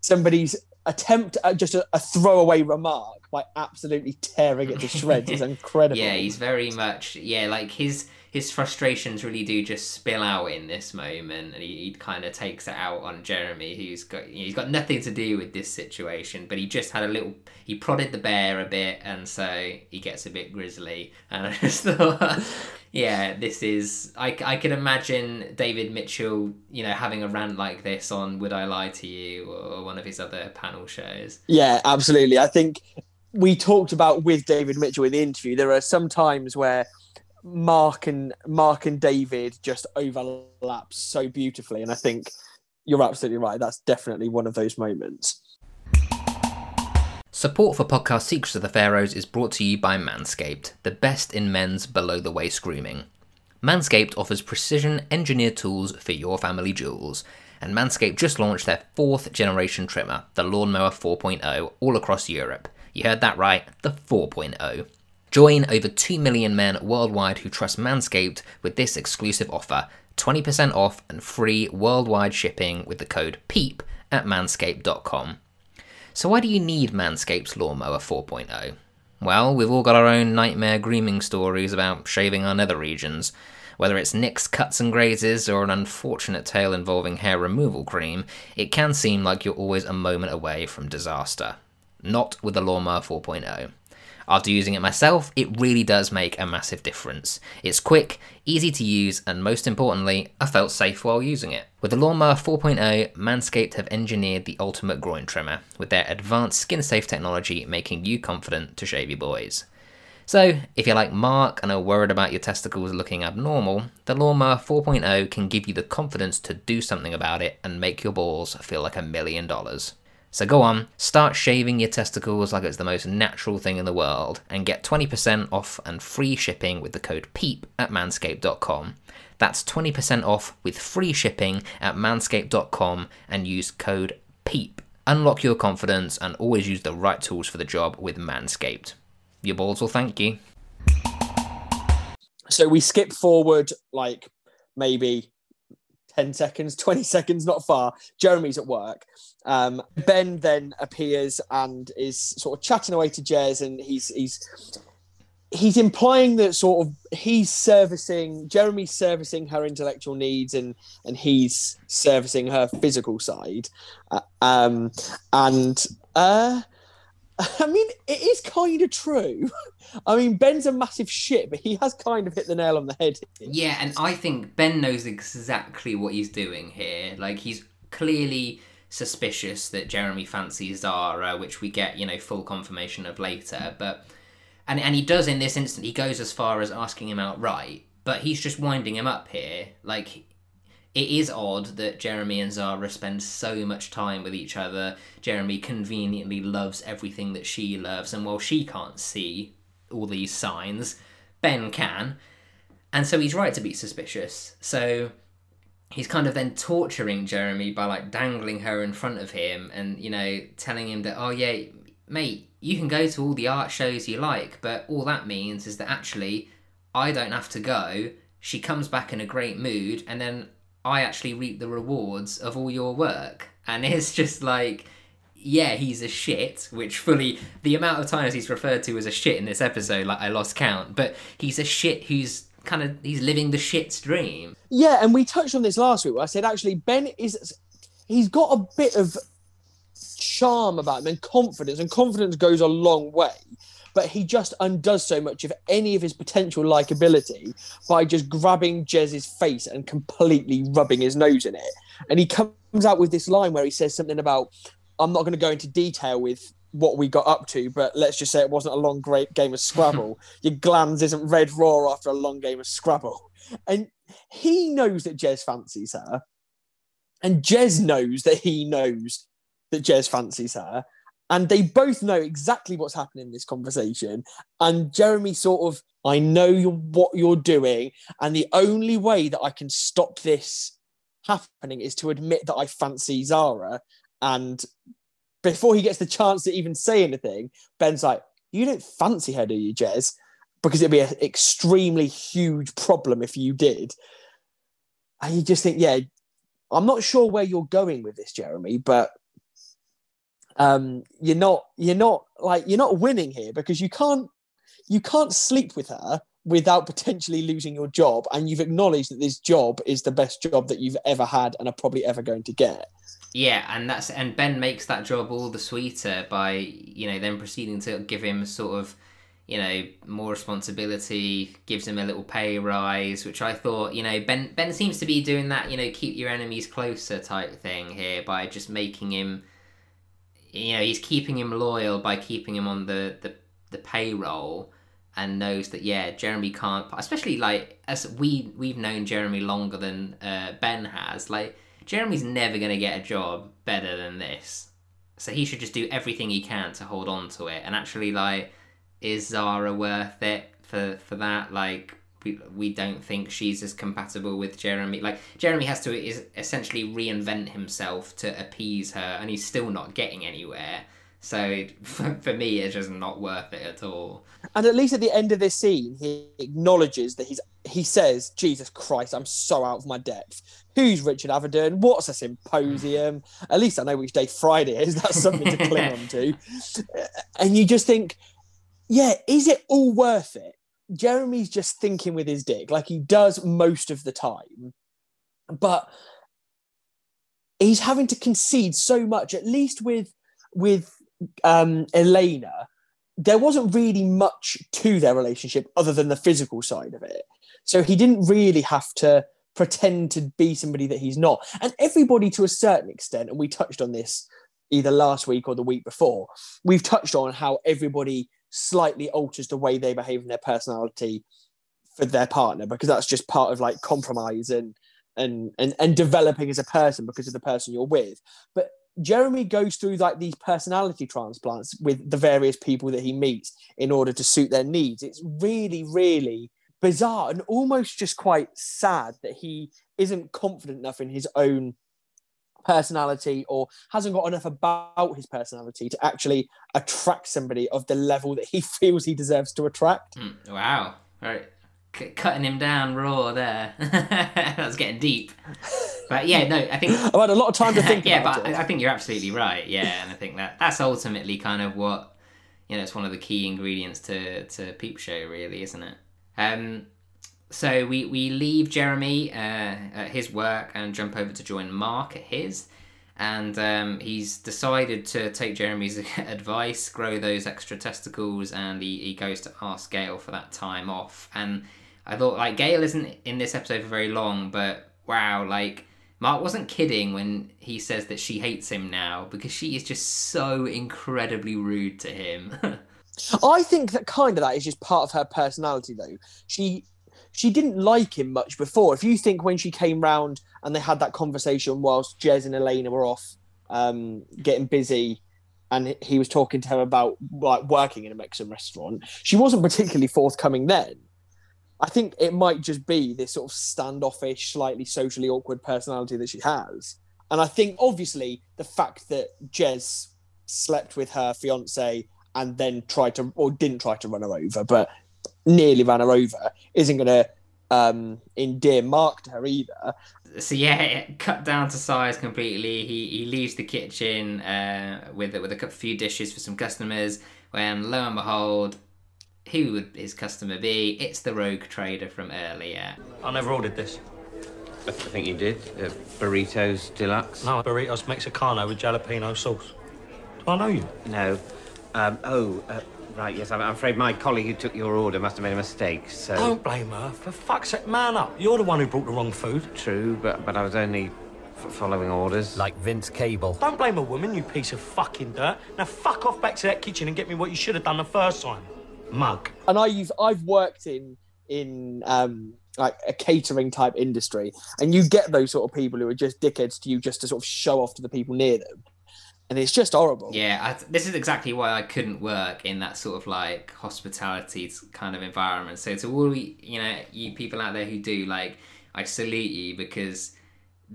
somebody's attempt at just a, a throwaway remark by absolutely tearing it to shreds is incredible. Yeah, he's very much yeah, like his his frustrations really do just spill out in this moment, and he, he kind of takes it out on Jeremy, who's got he's got nothing to do with this situation, but he just had a little he prodded the bear a bit, and so he gets a bit grizzly, and I just thought. Yeah, this is. I, I can imagine David Mitchell, you know, having a rant like this on Would I Lie to You or one of his other panel shows. Yeah, absolutely. I think we talked about with David Mitchell in the interview. There are some times where Mark and Mark and David just overlap so beautifully, and I think you're absolutely right. That's definitely one of those moments. Support for podcast Secrets of the Pharaohs is brought to you by Manscaped, the best in men's below the waist grooming. Manscaped offers precision engineered tools for your family jewels, and Manscaped just launched their fourth generation trimmer, the Lawnmower 4.0, all across Europe. You heard that right, the 4.0. Join over 2 million men worldwide who trust Manscaped with this exclusive offer 20% off and free worldwide shipping with the code PEEP at manscaped.com. So, why do you need Manscaped's Lawnmower 4.0? Well, we've all got our own nightmare grooming stories about shaving our nether regions. Whether it's nicks, cuts, and grazes, or an unfortunate tale involving hair removal cream, it can seem like you're always a moment away from disaster. Not with the Lawnmower 4.0. After using it myself, it really does make a massive difference. It's quick, easy to use, and most importantly, I felt safe while using it. With the Lawnmower 4.0, Manscaped have engineered the ultimate groin trimmer, with their advanced skin safe technology making you confident to shave your boys. So, if you're like Mark and are worried about your testicles looking abnormal, the Lawnmower 4.0 can give you the confidence to do something about it and make your balls feel like a million dollars. So go on, start shaving your testicles like it's the most natural thing in the world, and get 20% off and free shipping with the code PEEP at manscaped.com. That's 20% off with free shipping at manscaped.com and use code PEEP. Unlock your confidence and always use the right tools for the job with Manscaped. Your balls will thank you. So we skip forward like maybe 10 seconds, 20 seconds, not far. Jeremy's at work. Um, ben then appears and is sort of chatting away to Jez, and he's he's he's implying that sort of he's servicing Jeremy's servicing her intellectual needs and and he's servicing her physical side. Uh, um, and uh I mean, it is kind of true. I mean, Ben's a massive shit, but he has kind of hit the nail on the head. Here. Yeah, and I think Ben knows exactly what he's doing here. Like, he's clearly suspicious that Jeremy fancies Zara, which we get, you know, full confirmation of later. But and and he does in this instant. He goes as far as asking him outright, but he's just winding him up here. Like it is odd that Jeremy and Zara spend so much time with each other. Jeremy conveniently loves everything that she loves, and while she can't see all these signs, Ben can. And so he's right to be suspicious. So he's kind of then torturing Jeremy by like dangling her in front of him and, you know, telling him that, oh, yeah, mate, you can go to all the art shows you like, but all that means is that actually I don't have to go. She comes back in a great mood, and then I actually reap the rewards of all your work. And it's just like, yeah, he's a shit, which fully, the amount of times he's referred to as a shit in this episode, like I lost count, but he's a shit who's kind of, he's living the shit's dream. Yeah, and we touched on this last week. Where I said actually, Ben is, he's got a bit of charm about him and confidence, and confidence goes a long way but he just undoes so much of any of his potential likability by just grabbing Jez's face and completely rubbing his nose in it. And he comes out with this line where he says something about, I'm not going to go into detail with what we got up to, but let's just say it wasn't a long great game of Scrabble. Your glands isn't red raw after a long game of Scrabble. And he knows that Jez fancies her. And Jez knows that he knows that Jez fancies her and they both know exactly what's happening in this conversation. And Jeremy sort of, I know you're, what you're doing, and the only way that I can stop this happening is to admit that I fancy Zara. And before he gets the chance to even say anything, Ben's like, You don't fancy her, do you, Jez? Because it'd be an extremely huge problem if you did. And you just think, yeah, I'm not sure where you're going with this, Jeremy, but um, you're not you're not like you're not winning here because you can't you can't sleep with her without potentially losing your job and you've acknowledged that this job is the best job that you've ever had and are probably ever going to get. Yeah, and that's and Ben makes that job all the sweeter by you know then proceeding to give him sort of you know more responsibility, gives him a little pay rise, which I thought you know Ben Ben seems to be doing that you know keep your enemies closer type thing here by just making him you know he's keeping him loyal by keeping him on the the, the payroll and knows that yeah jeremy can't especially like as we we've known jeremy longer than uh, ben has like jeremy's never going to get a job better than this. So he should just do everything he can to hold on to it. And actually like is zara worth it for for that? Like we, we don't think she's as compatible with Jeremy. Like Jeremy has to is essentially reinvent himself to appease her, and he's still not getting anywhere. So for, for me, it's just not worth it at all. And at least at the end of this scene, he acknowledges that he's. He says, "Jesus Christ, I'm so out of my depth. Who's Richard Avedon? What's a symposium? At least I know which day Friday is. That's something to cling on to." And you just think, "Yeah, is it all worth it?" Jeremy's just thinking with his dick, like he does most of the time, but he's having to concede so much. At least with with um, Elena, there wasn't really much to their relationship other than the physical side of it. So he didn't really have to pretend to be somebody that he's not. And everybody, to a certain extent, and we touched on this either last week or the week before, we've touched on how everybody slightly alters the way they behave in their personality for their partner because that's just part of like compromise and and and, and developing as a person because of the person you're with. But Jeremy goes through like these personality transplants with the various people that he meets in order to suit their needs. It's really, really bizarre and almost just quite sad that he isn't confident enough in his own personality or hasn't got enough about his personality to actually attract somebody of the level that he feels he deserves to attract. Mm, wow. All right. C- cutting him down raw there. That's getting deep. But yeah, no, I think I've had a lot of time to think yeah, about but. I I think you're absolutely right. Yeah, and I think that that's ultimately kind of what you know. It's one of the key ingredients to to Peep Show, really, isn't it? Um, so we we leave Jeremy uh, at his work and jump over to join Mark at his. And um, he's decided to take Jeremy's advice, grow those extra testicles, and he, he goes to ask Gail for that time off. And I thought, like, Gail isn't in this episode for very long, but wow, like, Mark wasn't kidding when he says that she hates him now because she is just so incredibly rude to him. I think that kind of that is just part of her personality, though. She she didn't like him much before. If you think when she came round and they had that conversation whilst Jez and Elena were off um, getting busy, and he was talking to her about like working in a Mexican restaurant, she wasn't particularly forthcoming then. I think it might just be this sort of standoffish, slightly socially awkward personality that she has. And I think obviously the fact that Jez slept with her fiance and then tried to or didn't try to run her over, but nearly ran her over, isn't going to um, endear Mark to her either. so yeah, cut down to size completely. He he leaves the kitchen uh, with with a few dishes for some customers. When lo and behold, who would his customer be? It's the rogue trader from earlier. I never ordered this. I think you did. Uh, burritos deluxe. No, burritos Mexicano with jalapeno sauce. Do I know you? No. Um, oh, uh, right. Yes, I'm, I'm afraid my colleague who took your order must have made a mistake. So Don't blame her. For fuck's sake, man up. You're the one who brought the wrong food. true, but but I was only f- following orders. Like Vince Cable. Don't blame a woman, you piece of fucking dirt. Now fuck off back to that kitchen and get me what you should have done the first time. Mug. and I use I've worked in in um like a catering type industry, and you get those sort of people who are just dickheads to you just to sort of show off to the people near them, and it's just horrible. Yeah, I, this is exactly why I couldn't work in that sort of like hospitality kind of environment. So to all you know, you people out there who do like, I salute you because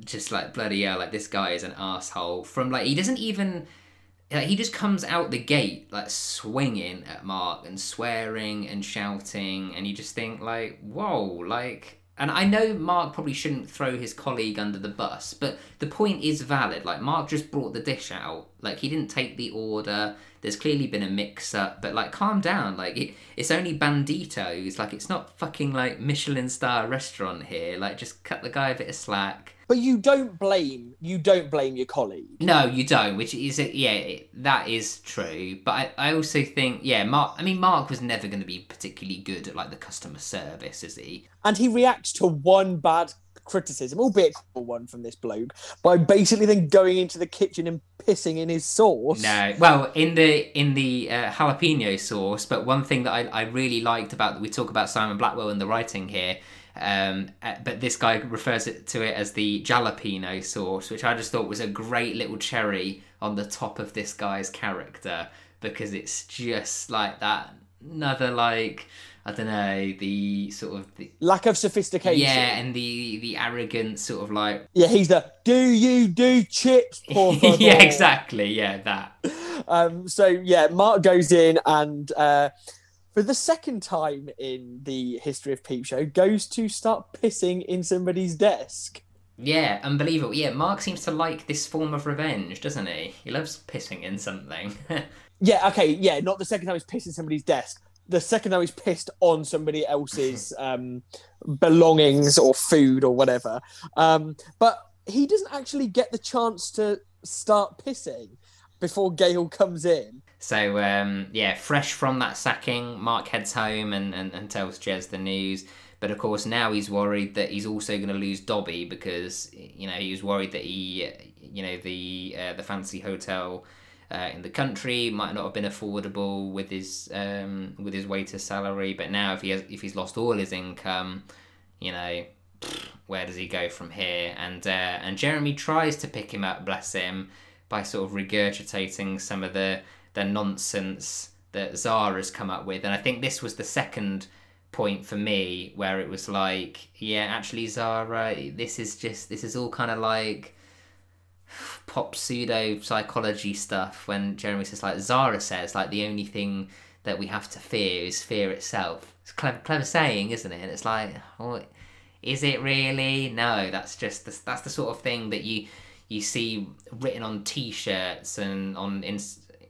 just like bloody hell, like this guy is an asshole. From like he doesn't even like he just comes out the gate like swinging at Mark and swearing and shouting, and you just think like, whoa, like. And I know Mark probably shouldn't throw his colleague under the bus, but the point is valid. Like Mark just brought the dish out. Like he didn't take the order. There's clearly been a mix-up, but like calm down. Like it, it's only banditos. Like it's not fucking like Michelin star restaurant here. Like just cut the guy a bit of slack. But you don't blame you don't blame your colleague. No, you don't. Which is yeah, that is true. But I, I also think yeah, Mark. I mean, Mark was never going to be particularly good at like the customer service, is he? And he reacts to one bad criticism, albeit one from this bloke, by basically then going into the kitchen and pissing in his sauce. No, well, in the in the uh, jalapeno sauce. But one thing that I, I really liked about we talk about Simon Blackwell and the writing here. Um, uh, but this guy refers it to it as the jalapeno sauce, which I just thought was a great little cherry on the top of this guy's character because it's just like that another like I don't know the sort of the, Lack of sophistication. yeah, and the the arrogant sort of like Yeah, he's the do you do chips, yeah, exactly, yeah, that. Um, so yeah, Mark goes in and uh, for the second time in the history of Peep Show, goes to start pissing in somebody's desk. Yeah, unbelievable. Yeah, Mark seems to like this form of revenge, doesn't he? He loves pissing in something. Yeah, okay, yeah, not the second time he's pissed in somebody's desk. The second time he's pissed on somebody else's um, belongings or food or whatever. Um, but he doesn't actually get the chance to start pissing before Gail comes in. So um, yeah, fresh from that sacking, Mark heads home and, and, and tells Jez the news. But of course, now he's worried that he's also going to lose Dobby because you know he was worried that he, you know, the uh, the fancy hotel uh, in the country might not have been affordable with his um, with his waiter salary. But now, if he has, if he's lost all his income, you know, where does he go from here? And uh, and Jeremy tries to pick him up, bless him, by sort of regurgitating some of the the nonsense that Zara's come up with. And I think this was the second point for me where it was like, yeah, actually Zara, this is just this is all kind of like pop pseudo psychology stuff when Jeremy says like Zara says like the only thing that we have to fear is fear itself. It's clever clever saying, isn't it? And it's like, oh, is it really? No, that's just the, that's the sort of thing that you you see written on t-shirts and on in,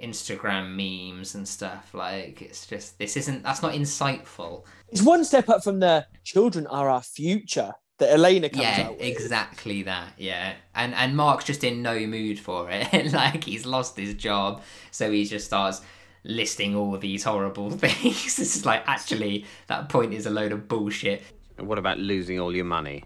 Instagram memes and stuff. Like it's just this isn't that's not insightful. It's one step up from the children are our future that Elena comes yeah, out with. exactly that. Yeah, and and Mark's just in no mood for it. like he's lost his job, so he just starts listing all these horrible things. this is like actually that point is a load of bullshit. And what about losing all your money?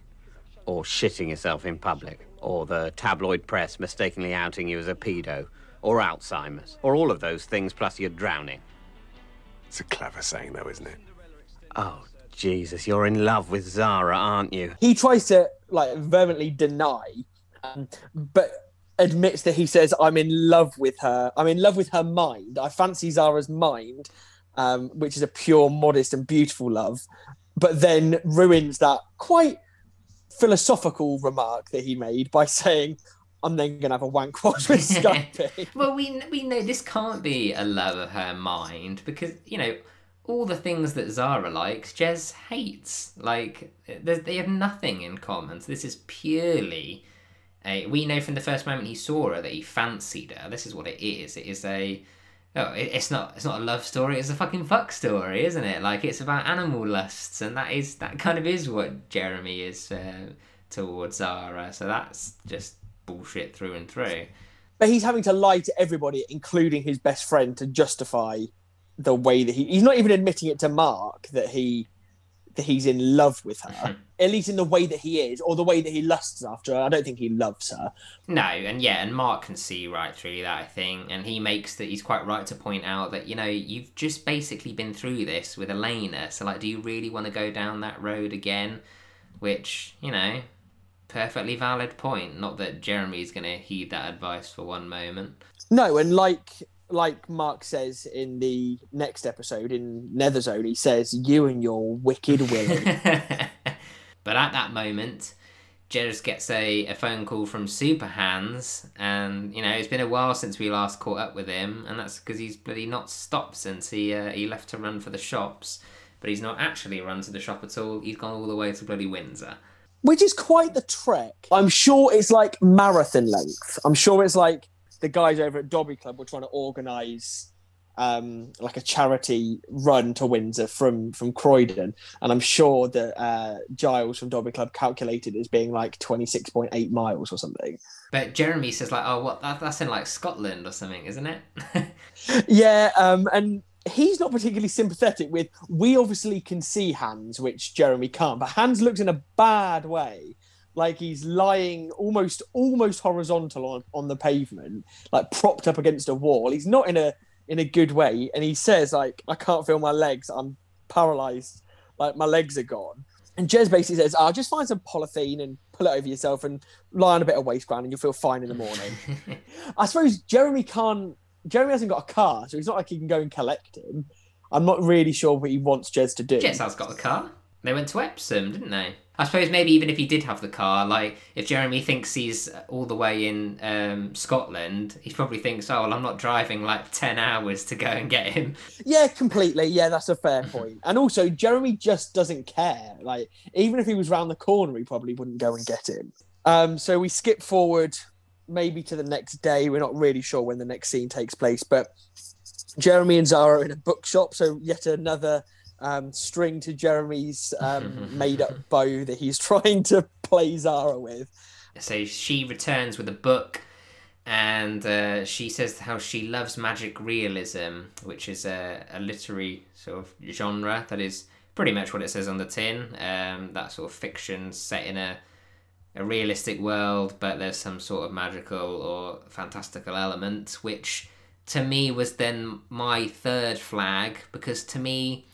Or shitting yourself in public? Or the tabloid press mistakenly outing you as a pedo? Or Alzheimer's? Or all of those things plus you're drowning? It's a clever saying, though, isn't it? Oh, Jesus, you're in love with Zara, aren't you? He tries to like vehemently deny, um, but admits that he says, "I'm in love with her. I'm in love with her mind. I fancy Zara's mind, um, which is a pure, modest, and beautiful love." But then ruins that quite philosophical remark that he made by saying, "I'm then gonna have a wank watch with Skype." well, we we know this can't be a love of her mind because you know all the things that Zara likes, Jez hates. Like they have nothing in common. So this is purely. A, we know from the first moment he saw her that he fancied her. This is what it is. It is a. Oh, it, it's not. It's not a love story. It's a fucking fuck story, isn't it? Like it's about animal lusts, and that is that kind of is what Jeremy is uh, towards Zara. So that's just bullshit through and through. but he's having to lie to everybody, including his best friend, to justify the way that he. He's not even admitting it to Mark that he that he's in love with her, at least in the way that he is, or the way that he lusts after her. I don't think he loves her. No, and yeah, and Mark can see right through that, I think, and he makes that he's quite right to point out that you know you've just basically been through this with Elena, so like, do you really want to go down that road again? Which you know, perfectly valid point. Not that Jeremy's going to heed that advice for one moment. No, and like like Mark says in the next episode in Nether Zone, he says, "You and your wicked Willie." But at that moment, Jez gets a, a phone call from Super Hans, and you know it's been a while since we last caught up with him, and that's because he's bloody not stopped since he uh, he left to run for the shops, but he's not actually run to the shop at all. He's gone all the way to bloody Windsor. Which is quite the trek. I'm sure it's like marathon length. I'm sure it's like the guys over at Dobby Club were trying to organise um, like a charity run to Windsor from from Croydon, and I'm sure that uh, Giles from Dobby Club calculated it as being like 26.8 miles or something. But Jeremy says like, oh, what that, that's in like Scotland or something, isn't it? Yeah, um, and he's not particularly sympathetic with. We obviously can see Hans, which Jeremy can't, but Hans looks in a bad way, like he's lying almost almost horizontal on, on the pavement, like propped up against a wall. He's not in a in a good way, and he says like, "I can't feel my legs. I'm paralyzed. Like my legs are gone." And Jez basically says, "I'll just find some polythene and pull it over yourself and lie on a bit of waste ground, and you'll feel fine in the morning." I suppose Jeremy can't. Jeremy hasn't got a car, so it's not like he can go and collect him. I'm not really sure what he wants Jez to do. Jez has got the car. They went to Epsom, didn't they? I suppose maybe even if he did have the car, like if Jeremy thinks he's all the way in um, Scotland, he probably thinks, "Oh, well, I'm not driving like ten hours to go and get him." Yeah, completely. Yeah, that's a fair point. And also, Jeremy just doesn't care. Like, even if he was round the corner, he probably wouldn't go and get him. Um, so we skip forward maybe to the next day. We're not really sure when the next scene takes place, but Jeremy and Zara are in a bookshop. So yet another um, string to Jeremy's um, made-up bow that he's trying to play Zara with. So she returns with a book, and uh, she says how she loves magic realism, which is a, a literary sort of genre that is pretty much what it says on the tin. Um, that sort of fiction set in a a realistic world, but there's some sort of magical or fantastical element, which to me was then my third flag because to me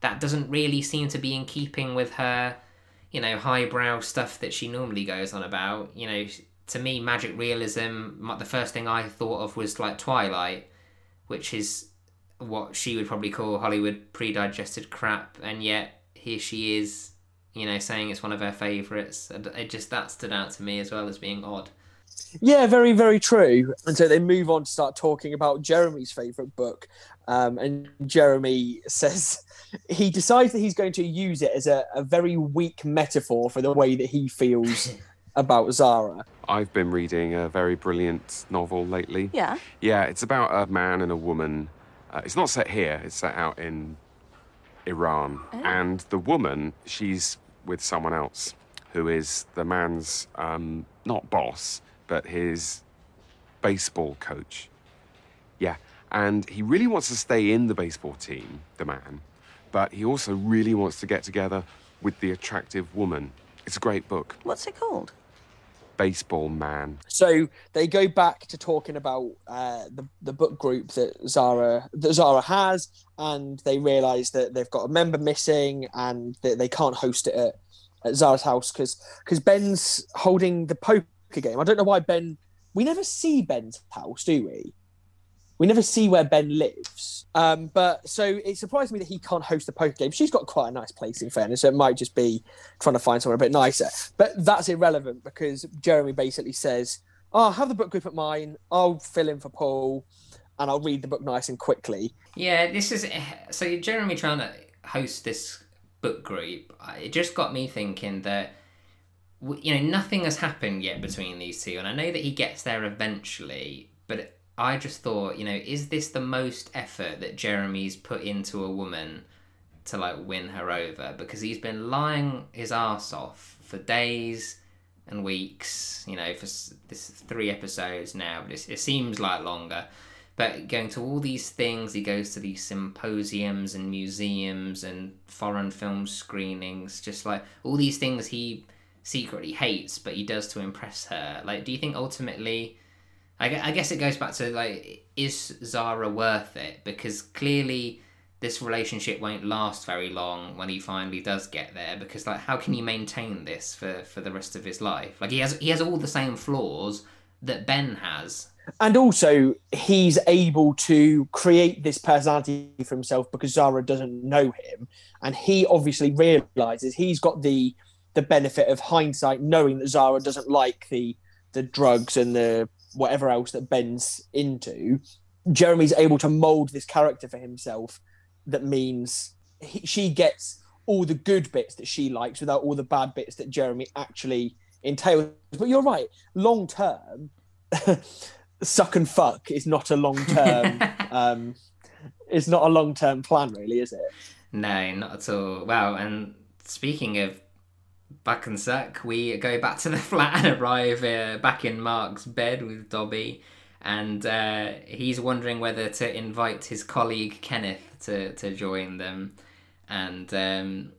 that doesn't really seem to be in keeping with her, you know, highbrow stuff that she normally goes on about. You know, to me, magic realism, the first thing I thought of was like Twilight, which is what she would probably call Hollywood pre-digested crap, and yet here she is, you know, saying it's one of her favourites. And it just that stood out to me as well as being odd. Yeah, very, very true. And so they move on to start talking about Jeremy's favourite book. Um, and Jeremy says he decides that he's going to use it as a, a very weak metaphor for the way that he feels about Zara. I've been reading a very brilliant novel lately. Yeah. Yeah, it's about a man and a woman. Uh, it's not set here, it's set out in Iran. Oh. And the woman, she's with someone else who is the man's, um, not boss, but his baseball coach. Yeah, and he really wants to stay in the baseball team, the man, but he also really wants to get together with the attractive woman. It's a great book, What's it called? Baseball Man. So they go back to talking about uh, the the book group that Zara that Zara has, and they realise that they've got a member missing, and that they can't host it at, at Zara's house because because Ben's holding the poker game. I don't know why Ben. We never see Ben's house, do we? We never see where Ben lives. Um, but so it surprised me that he can't host the poker game. She's got quite a nice place, in fairness. So it might just be trying to find somewhere a bit nicer. But that's irrelevant because Jeremy basically says, "Oh, I'll have the book group at mine. I'll fill in for Paul, and I'll read the book nice and quickly." Yeah, this is so Jeremy trying to host this book group. It just got me thinking that you know nothing has happened yet between these two, and I know that he gets there eventually. But I just thought, you know, is this the most effort that Jeremy's put into a woman to like win her over? Because he's been lying his ass off for days and weeks. You know, for this three episodes now, but it seems like longer but going to all these things he goes to these symposiums and museums and foreign film screenings just like all these things he secretly hates but he does to impress her like do you think ultimately I, I guess it goes back to like is zara worth it? Because clearly this relationship won't last very long when he finally does get there because like how can you maintain this for for the rest of his life? Like he has he has all the same flaws that ben has. And also, he's able to create this personality for himself because Zara doesn't know him, and he obviously realizes he's got the the benefit of hindsight, knowing that Zara doesn't like the the drugs and the whatever else that Ben's into. Jeremy's able to mold this character for himself. That means he, she gets all the good bits that she likes without all the bad bits that Jeremy actually entails. But you're right, long term, suck and fuck is not a long term. um, it's not a long term plan, really, is it? No, not at all. Wow, and speaking of back and suck, we go back to the flat and arrive uh, back in Mark's bed with Dobby, and uh, he's wondering whether to invite his colleague Kenneth to, to join them. And um,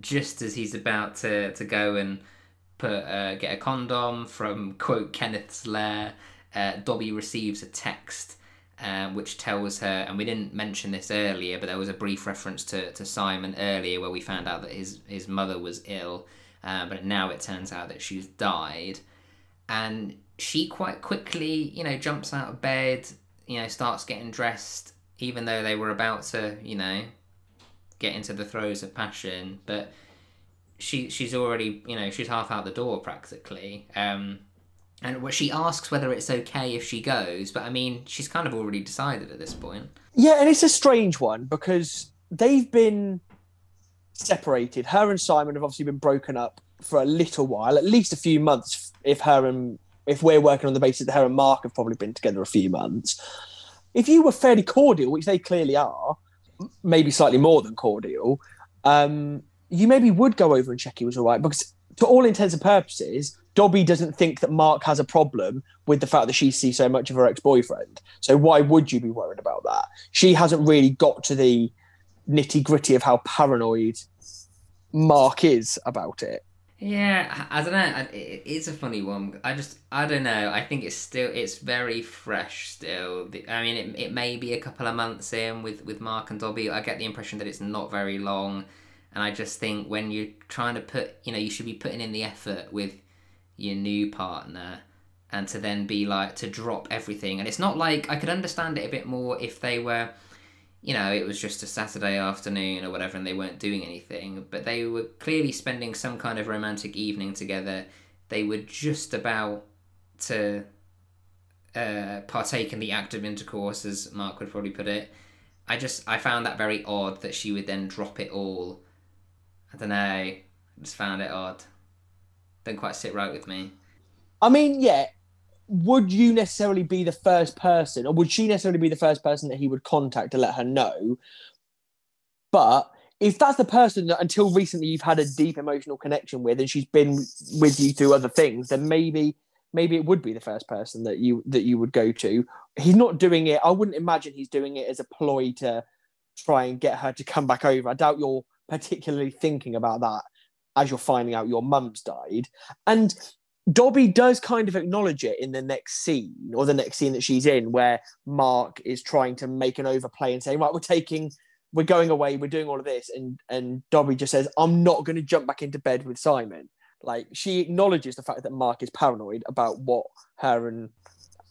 just as he's about to, to go and put uh, get a condom from quote Kenneth's lair, uh, Dobby receives a text um, which tells her, and we didn't mention this earlier, but there was a brief reference to, to Simon earlier where we found out that his, his mother was ill, uh, but now it turns out that she's died. And she quite quickly, you know, jumps out of bed, you know, starts getting dressed, even though they were about to, you know, get into the throes of passion. But she she's already, you know, she's half out the door practically. Um, and what she asks whether it's okay if she goes, but I mean, she's kind of already decided at this point. Yeah, and it's a strange one because they've been separated. Her and Simon have obviously been broken up for a little while, at least a few months. If her and if we're working on the basis that her and Mark have probably been together a few months, if you were fairly cordial, which they clearly are, maybe slightly more than cordial, um, you maybe would go over and check he was all right because, to all intents and purposes, Dobby doesn't think that Mark has a problem with the fact that she sees so much of her ex boyfriend. So why would you be worried about that? She hasn't really got to the nitty gritty of how paranoid Mark is about it. Yeah, I don't know. It is a funny one. I just, I don't know. I think it's still, it's very fresh still. I mean, it, it may be a couple of months in with, with Mark and Dobby. I get the impression that it's not very long. And I just think when you're trying to put, you know, you should be putting in the effort with your new partner and to then be like, to drop everything. And it's not like, I could understand it a bit more if they were you know, it was just a Saturday afternoon or whatever and they weren't doing anything, but they were clearly spending some kind of romantic evening together. They were just about to uh, partake in the act of intercourse, as Mark would probably put it. I just, I found that very odd that she would then drop it all. I don't know, I just found it odd. Didn't quite sit right with me. I mean, yeah, would you necessarily be the first person, or would she necessarily be the first person that he would contact to let her know? But if that's the person that until recently you've had a deep emotional connection with, and she's been with you through other things, then maybe maybe it would be the first person that you that you would go to. He's not doing it. I wouldn't imagine he's doing it as a ploy to try and get her to come back over. I doubt you're particularly thinking about that as you're finding out your mum's died. And Dobby does kind of acknowledge it in the next scene or the next scene that she's in, where Mark is trying to make an overplay and saying, "Right, we're taking, we're going away, we're doing all of this," and and Dobby just says, "I'm not going to jump back into bed with Simon." Like she acknowledges the fact that Mark is paranoid about what her and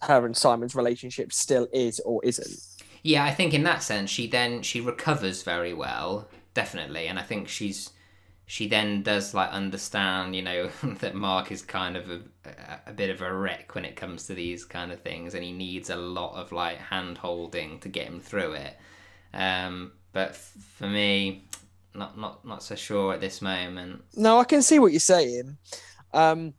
her and Simon's relationship still is or isn't. Yeah, I think in that sense, she then she recovers very well, definitely, and I think she's she then does like understand, you know, that Mark is kind of a, a bit of a wreck when it comes to these kind of things, and he needs a lot of like hand holding to get him through it. Um, but f- for me, not not not so sure at this moment. No, I can see what you're saying, um,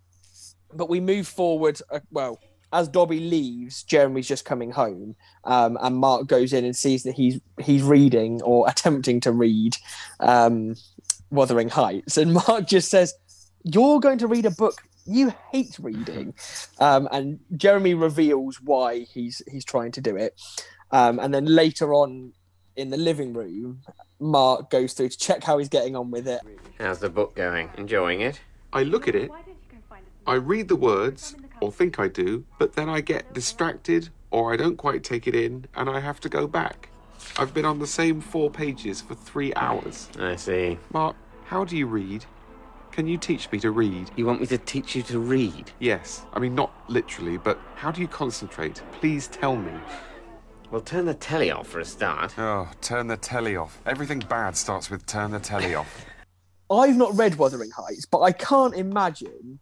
but we move forward. Uh, well, as Dobby leaves, Jeremy's just coming home, um, and Mark goes in and sees that he's he's reading or attempting to read. Um, Wuthering Heights, and Mark just says, "You're going to read a book you hate reading," um, and Jeremy reveals why he's he's trying to do it, um, and then later on in the living room, Mark goes through to check how he's getting on with it. How's the book going? Enjoying it? I look at it, I read the words, or think I do, but then I get distracted or I don't quite take it in and I have to go back. I've been on the same four pages for three hours. I see. Mark, how do you read? Can you teach me to read? You want me to teach you to read? Yes. I mean, not literally, but how do you concentrate? Please tell me. Well, turn the telly off for a start. Oh, turn the telly off. Everything bad starts with turn the telly off. I've not read Wuthering Heights, but I can't imagine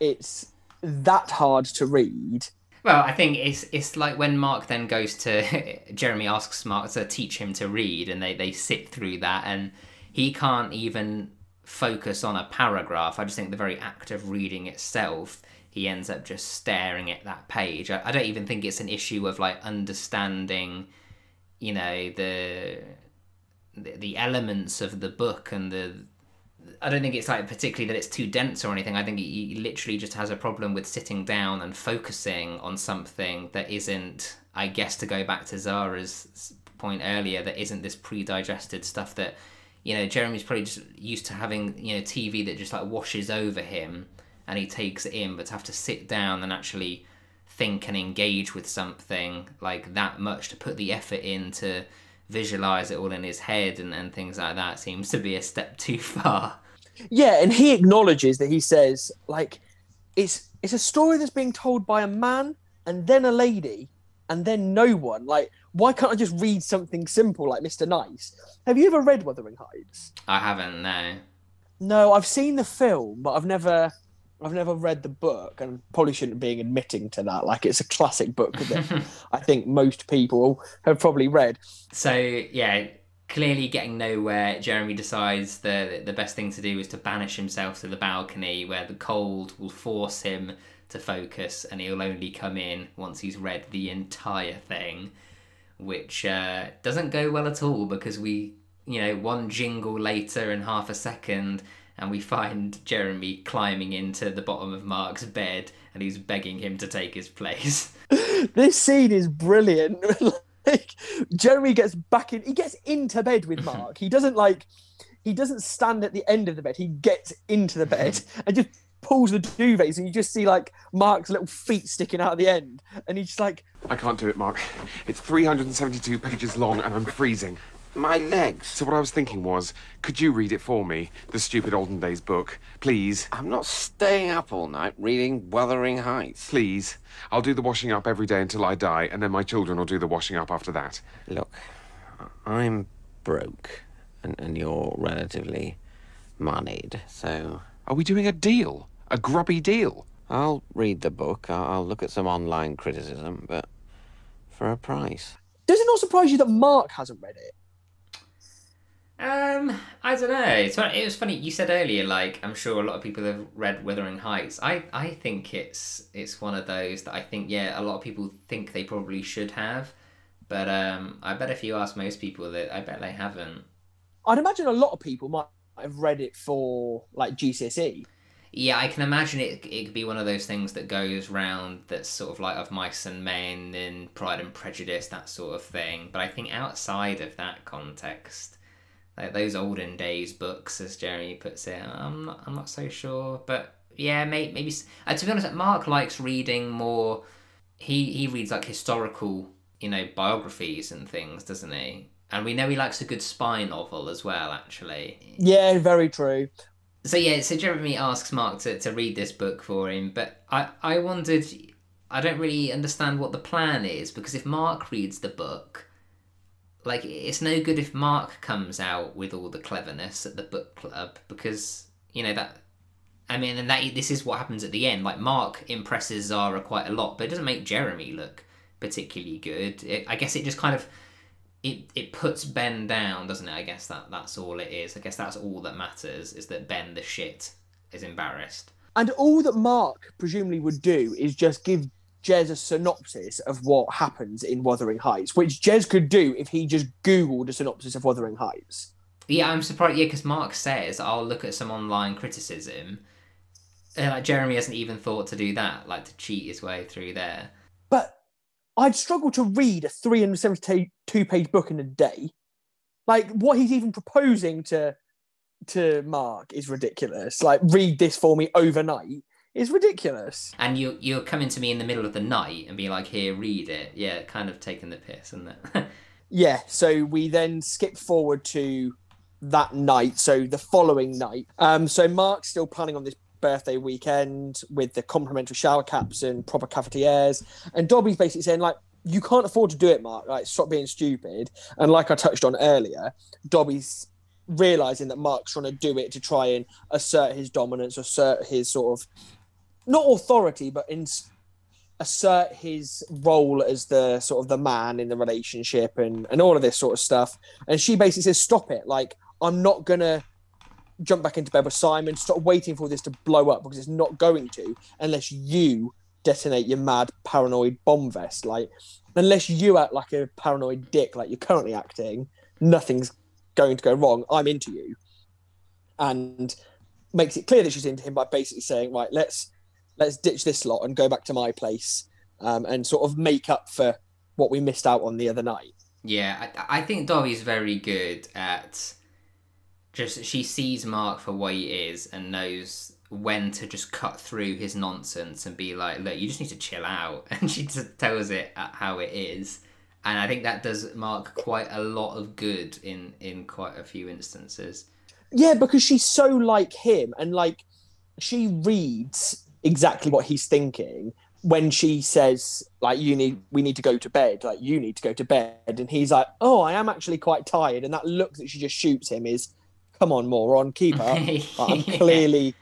it's that hard to read. Well, I think it's it's like when Mark then goes to Jeremy asks Mark to teach him to read, and they they sit through that, and he can't even focus on a paragraph. I just think the very act of reading itself, he ends up just staring at that page. I, I don't even think it's an issue of like understanding, you know, the the, elements of the book and the I don't think it's like particularly that it's too dense or anything. I think he, he literally just has a problem with sitting down and focusing on something that isn't, I guess, to go back to Zara's point earlier, that isn't this pre-digested stuff that, you know, Jeremy's probably just used to having, you know, TV that just like washes over him and he takes it in, but to have to sit down and actually think and engage with something like that much to put the effort in to visualize it all in his head and, and things like that seems to be a step too far. Yeah, and he acknowledges that he says like it's it's a story that's being told by a man and then a lady and then no one. Like, why can't I just read something simple like Mr. Nice? Have you ever read Wuthering Heights? I haven't, no. No, I've seen the film, but I've never I've never read the book and probably shouldn't be admitting to that. Like it's a classic book that I think most people have probably read. So yeah, clearly getting nowhere, Jeremy decides that the best thing to do is to banish himself to the balcony where the cold will force him to focus and he'll only come in once he's read the entire thing, which uh, doesn't go well at all because we, you know, one jingle later in half a second and we find Jeremy climbing into the bottom of Mark's bed and he's begging him to take his place. this scene is brilliant. like Jeremy gets back in he gets into bed with Mark. he doesn't like he doesn't stand at the end of the bed. He gets into the bed and just pulls the duvets and you just see like Mark's little feet sticking out at the end and he's just like I can't do it, Mark. It's 372 pages long and I'm freezing. My legs. So what I was thinking was, could you read it for me? The stupid olden days book, please. I'm not staying up all night reading Wuthering Heights. Please. I'll do the washing up every day until I die, and then my children will do the washing up after that. Look, I'm broke, and, and you're relatively moneyed, so. Are we doing a deal? A grubby deal? I'll read the book, I'll, I'll look at some online criticism, but for a price. Does it not surprise you that Mark hasn't read it? Um, I don't know. It's funny, it was funny. You said earlier, like I'm sure a lot of people have read Wuthering Heights. I I think it's it's one of those that I think yeah a lot of people think they probably should have, but um I bet if you ask most people that I bet they haven't. I'd imagine a lot of people might have read it for like GCSE. Yeah, I can imagine it. It could be one of those things that goes round that's sort of like of mice and men and Pride and Prejudice, that sort of thing. But I think outside of that context, like those olden days books, as Jeremy puts it. I'm not, I'm not so sure, but yeah, maybe. maybe uh, to be honest, Mark likes reading more. He he reads like historical, you know, biographies and things, doesn't he? And we know he likes a good spy novel as well, actually. Yeah, very true. So yeah, so Jeremy asks Mark to, to read this book for him, but I, I wondered I don't really understand what the plan is because if Mark reads the book, like it's no good if Mark comes out with all the cleverness at the book club because you know that I mean and that this is what happens at the end. Like Mark impresses Zara quite a lot but it doesn't make Jeremy look particularly good. It, I guess it just kind of it it puts Ben down doesn't it I guess that that's all it is I guess that's all that matters is that Ben the shit is embarrassed and all that Mark presumably would do is just give Jez a synopsis of what happens in Wuthering Heights, which Jez could do if he just Googled a synopsis of Wuthering Heights. Yeah, I'm surprised. Yeah, because Mark says I'll look at some online criticism. And like Jeremy hasn't even thought to do that, like to cheat his way through there. I'd struggle to read a 372 page book in a day. Like what he's even proposing to to Mark is ridiculous. Like read this for me overnight is ridiculous. And you you're coming to me in the middle of the night and be like, "Here, read it." Yeah, kind of taking the piss, isn't it? yeah. So we then skip forward to that night. So the following night. Um. So Mark's still planning on this birthday weekend with the complimentary shower caps and proper cafetières, and Dobby's basically saying like. You can't afford to do it, Mark. Like, stop being stupid. And like I touched on earlier, Dobby's realizing that Mark's trying to do it to try and assert his dominance, assert his sort of not authority, but in assert his role as the sort of the man in the relationship and and all of this sort of stuff. And she basically says, "Stop it! Like I'm not gonna." Jump back into bed with Simon, stop waiting for this to blow up because it's not going to unless you detonate your mad paranoid bomb vest. Like, unless you act like a paranoid dick like you're currently acting, nothing's going to go wrong. I'm into you. And makes it clear that she's into him by basically saying, right, let's let's ditch this lot and go back to my place um, and sort of make up for what we missed out on the other night. Yeah, I, I think Dobby's very good at just she sees Mark for what he is and knows when to just cut through his nonsense and be like, look, you just need to chill out. And she just tells it how it is. And I think that does Mark quite a lot of good in in quite a few instances. Yeah, because she's so like him and like she reads exactly what he's thinking when she says like you need we need to go to bed like you need to go to bed and he's like oh i am actually quite tired and that look that she just shoots him is come on, moron, keep up. I'm clearly,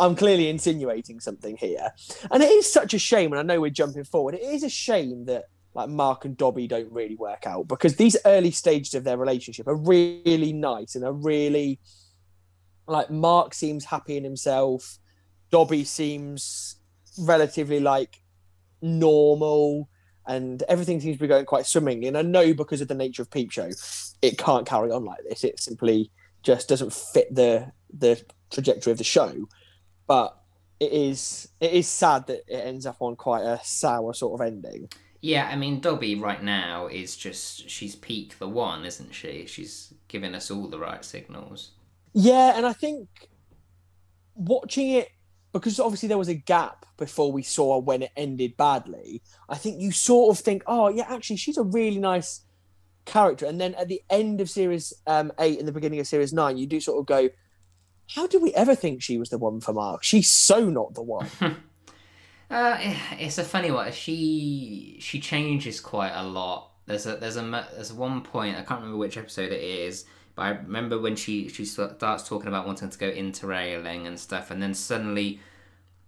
I'm clearly insinuating something here, and it is such a shame. And I know we're jumping forward. It is a shame that like Mark and Dobby don't really work out because these early stages of their relationship are really nice and are really like Mark seems happy in himself. Dobby seems relatively like normal and everything seems to be going quite swimmingly. And I know because of the nature of Peep Show, it can't carry on like this. It simply just doesn't fit the the trajectory of the show. But it is it is sad that it ends up on quite a sour sort of ending. Yeah, I mean Dobby right now is just she's peak the one, isn't she? She's giving us all the right signals. Yeah, and I think watching it because obviously there was a gap before we saw when it ended badly. I think you sort of think, oh yeah, actually she's a really nice character. And then at the end of series um, eight and the beginning of series nine, you do sort of go, how did we ever think she was the one for Mark? She's so not the one. uh, it's a funny one. She she changes quite a lot. There's a there's a there's one point I can't remember which episode it is, but I remember when she she starts talking about wanting to go interrailing and stuff, and then suddenly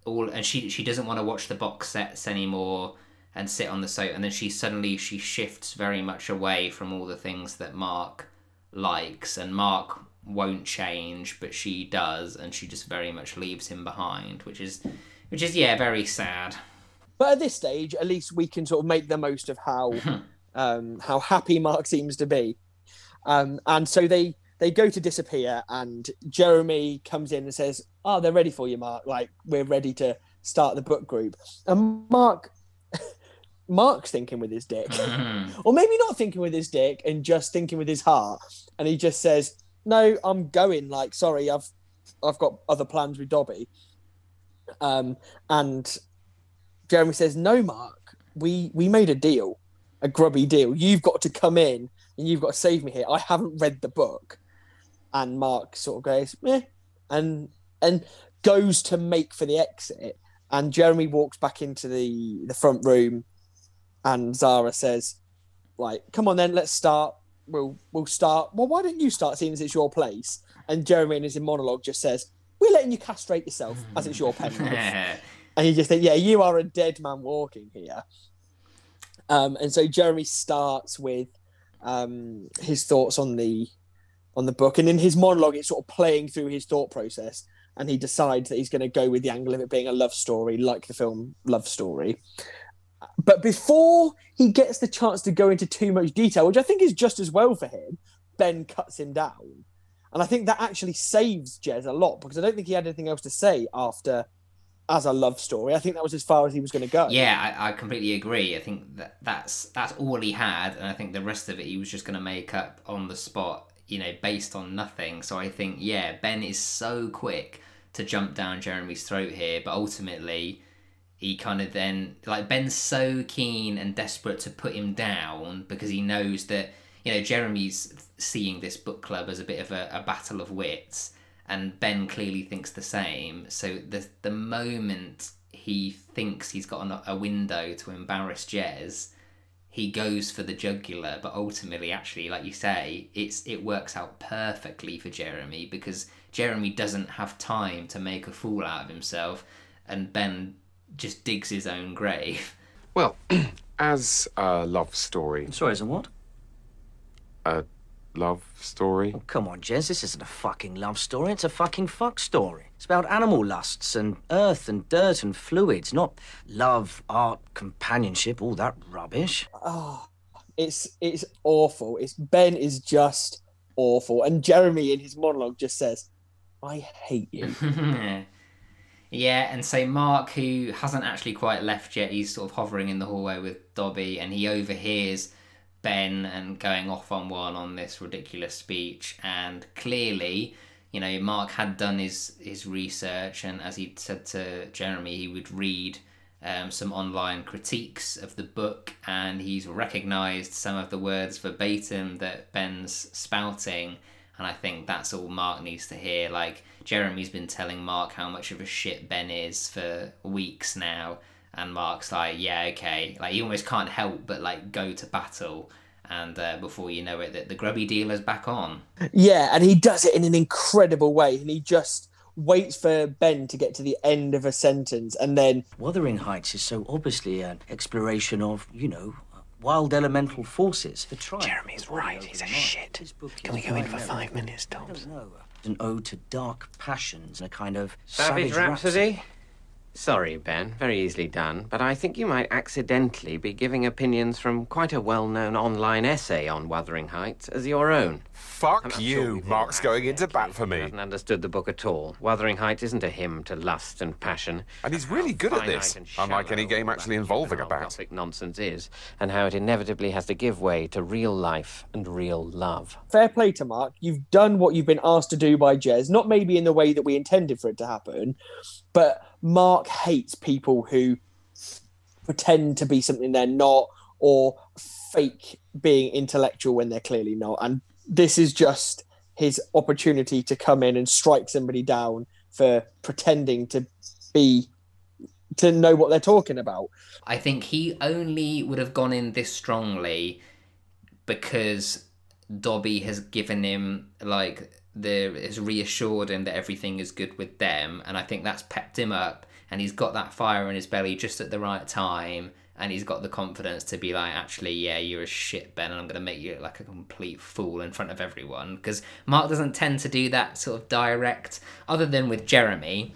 all and she she doesn't want to watch the box sets anymore and sit on the sofa and then she suddenly she shifts very much away from all the things that mark likes and mark won't change but she does and she just very much leaves him behind which is which is yeah very sad. But at this stage at least we can sort of make the most of how um how happy mark seems to be. Um and so they they go to disappear and jeremy comes in and says oh they're ready for you mark. Like we're ready to start the book group. And mark Mark's thinking with his dick, mm. or maybe not thinking with his dick and just thinking with his heart, and he just says, "No, I'm going. Like, sorry, I've I've got other plans with Dobby." Um, and Jeremy says, "No, Mark, we we made a deal, a grubby deal. You've got to come in and you've got to save me here. I haven't read the book." And Mark sort of goes, "Yeah," and and goes to make for the exit. And Jeremy walks back into the the front room and Zara says, like, come on then, let's start. We'll we'll start. Well, why don't you start seeing as it's your place? And Jeremy in his monologue just says, We're letting you castrate yourself as it's your pen. and you just think, Yeah, you are a dead man walking here. Um, and so Jeremy starts with um, his thoughts on the on the book, and in his monologue, it's sort of playing through his thought process, and he decides that he's going to go with the angle of it being a love story, like the film Love Story. But before he gets the chance to go into too much detail, which I think is just as well for him, Ben cuts him down. And I think that actually saves Jez a lot because I don't think he had anything else to say after as a love story. I think that was as far as he was going to go. Yeah, I, I, completely agree. I think that that's that's all he had, and I think the rest of it he was just going to make up on the spot, you know, based on nothing. So I think yeah, Ben is so quick to jump down Jeremy's throat here, but ultimately he kind of then like Ben's so keen and desperate to put him down because he knows that you know Jeremy's seeing this book club as a bit of a, a battle of wits, and Ben clearly thinks the same. So the the moment he thinks he's got a window to embarrass Jez, he goes for the jugular, but ultimately, actually, like you say, it's it works out perfectly for Jeremy because Jeremy doesn't have time to make a fool out of himself, and Ben just digs his own grave. Well, as a love story. Sorry, as a what? A love story? Oh, come on, Jez, this isn't a fucking love story. It's a fucking fuck story. It's about animal lusts and earth and dirt and fluids, not love, art, companionship, all that rubbish. Oh, it's it's awful. It's Ben is just awful, and Jeremy in his monologue just says, "I hate you." Yeah, and so Mark, who hasn't actually quite left yet, he's sort of hovering in the hallway with Dobby, and he overhears Ben and going off on one on this ridiculous speech. And clearly, you know, Mark had done his his research, and as he said to Jeremy, he would read um, some online critiques of the book, and he's recognised some of the words verbatim that Ben's spouting. And I think that's all Mark needs to hear. Like, Jeremy's been telling Mark how much of a shit Ben is for weeks now. And Mark's like, yeah, okay. Like, he almost can't help but, like, go to battle. And uh, before you know it, the, the grubby dealer's back on. Yeah, and he does it in an incredible way, and he just waits for Ben to get to the end of a sentence, and then Wuthering Heights is so obviously an exploration of, you know, wild elemental forces. The tribe. Jeremy's right. He's a shit. Can we go in for five minutes, Toms? An ode to dark passions and a kind of Savage savage Rhapsody? Sorry, Ben. Very easily done. But I think you might accidentally be giving opinions from quite a well known online essay on Wuthering Heights as your own. Fuck you. Mark's going into bat for me. He hasn't understood the book at all. Wuthering Heights isn't a hymn to lust and passion. And he's really good at Finite this, and unlike any game actually involving a bat. Nonsense is, and how it inevitably has to give way to real life and real love. fair play to Mark. You've done what you've been asked to do by Jez, not maybe in the way that we intended for it to happen, but Mark hates people who pretend to be something they're not or fake being intellectual when they're clearly not. And this is just his opportunity to come in and strike somebody down for pretending to be to know what they're talking about. I think he only would have gone in this strongly because Dobby has given him like the has reassured him that everything is good with them, and I think that's pepped him up, and he's got that fire in his belly just at the right time, and he's got the confidence to be like, actually, yeah, you're a shit, Ben, and I'm gonna make you look like a complete fool in front of everyone, because Mark doesn't tend to do that sort of direct, other than with Jeremy.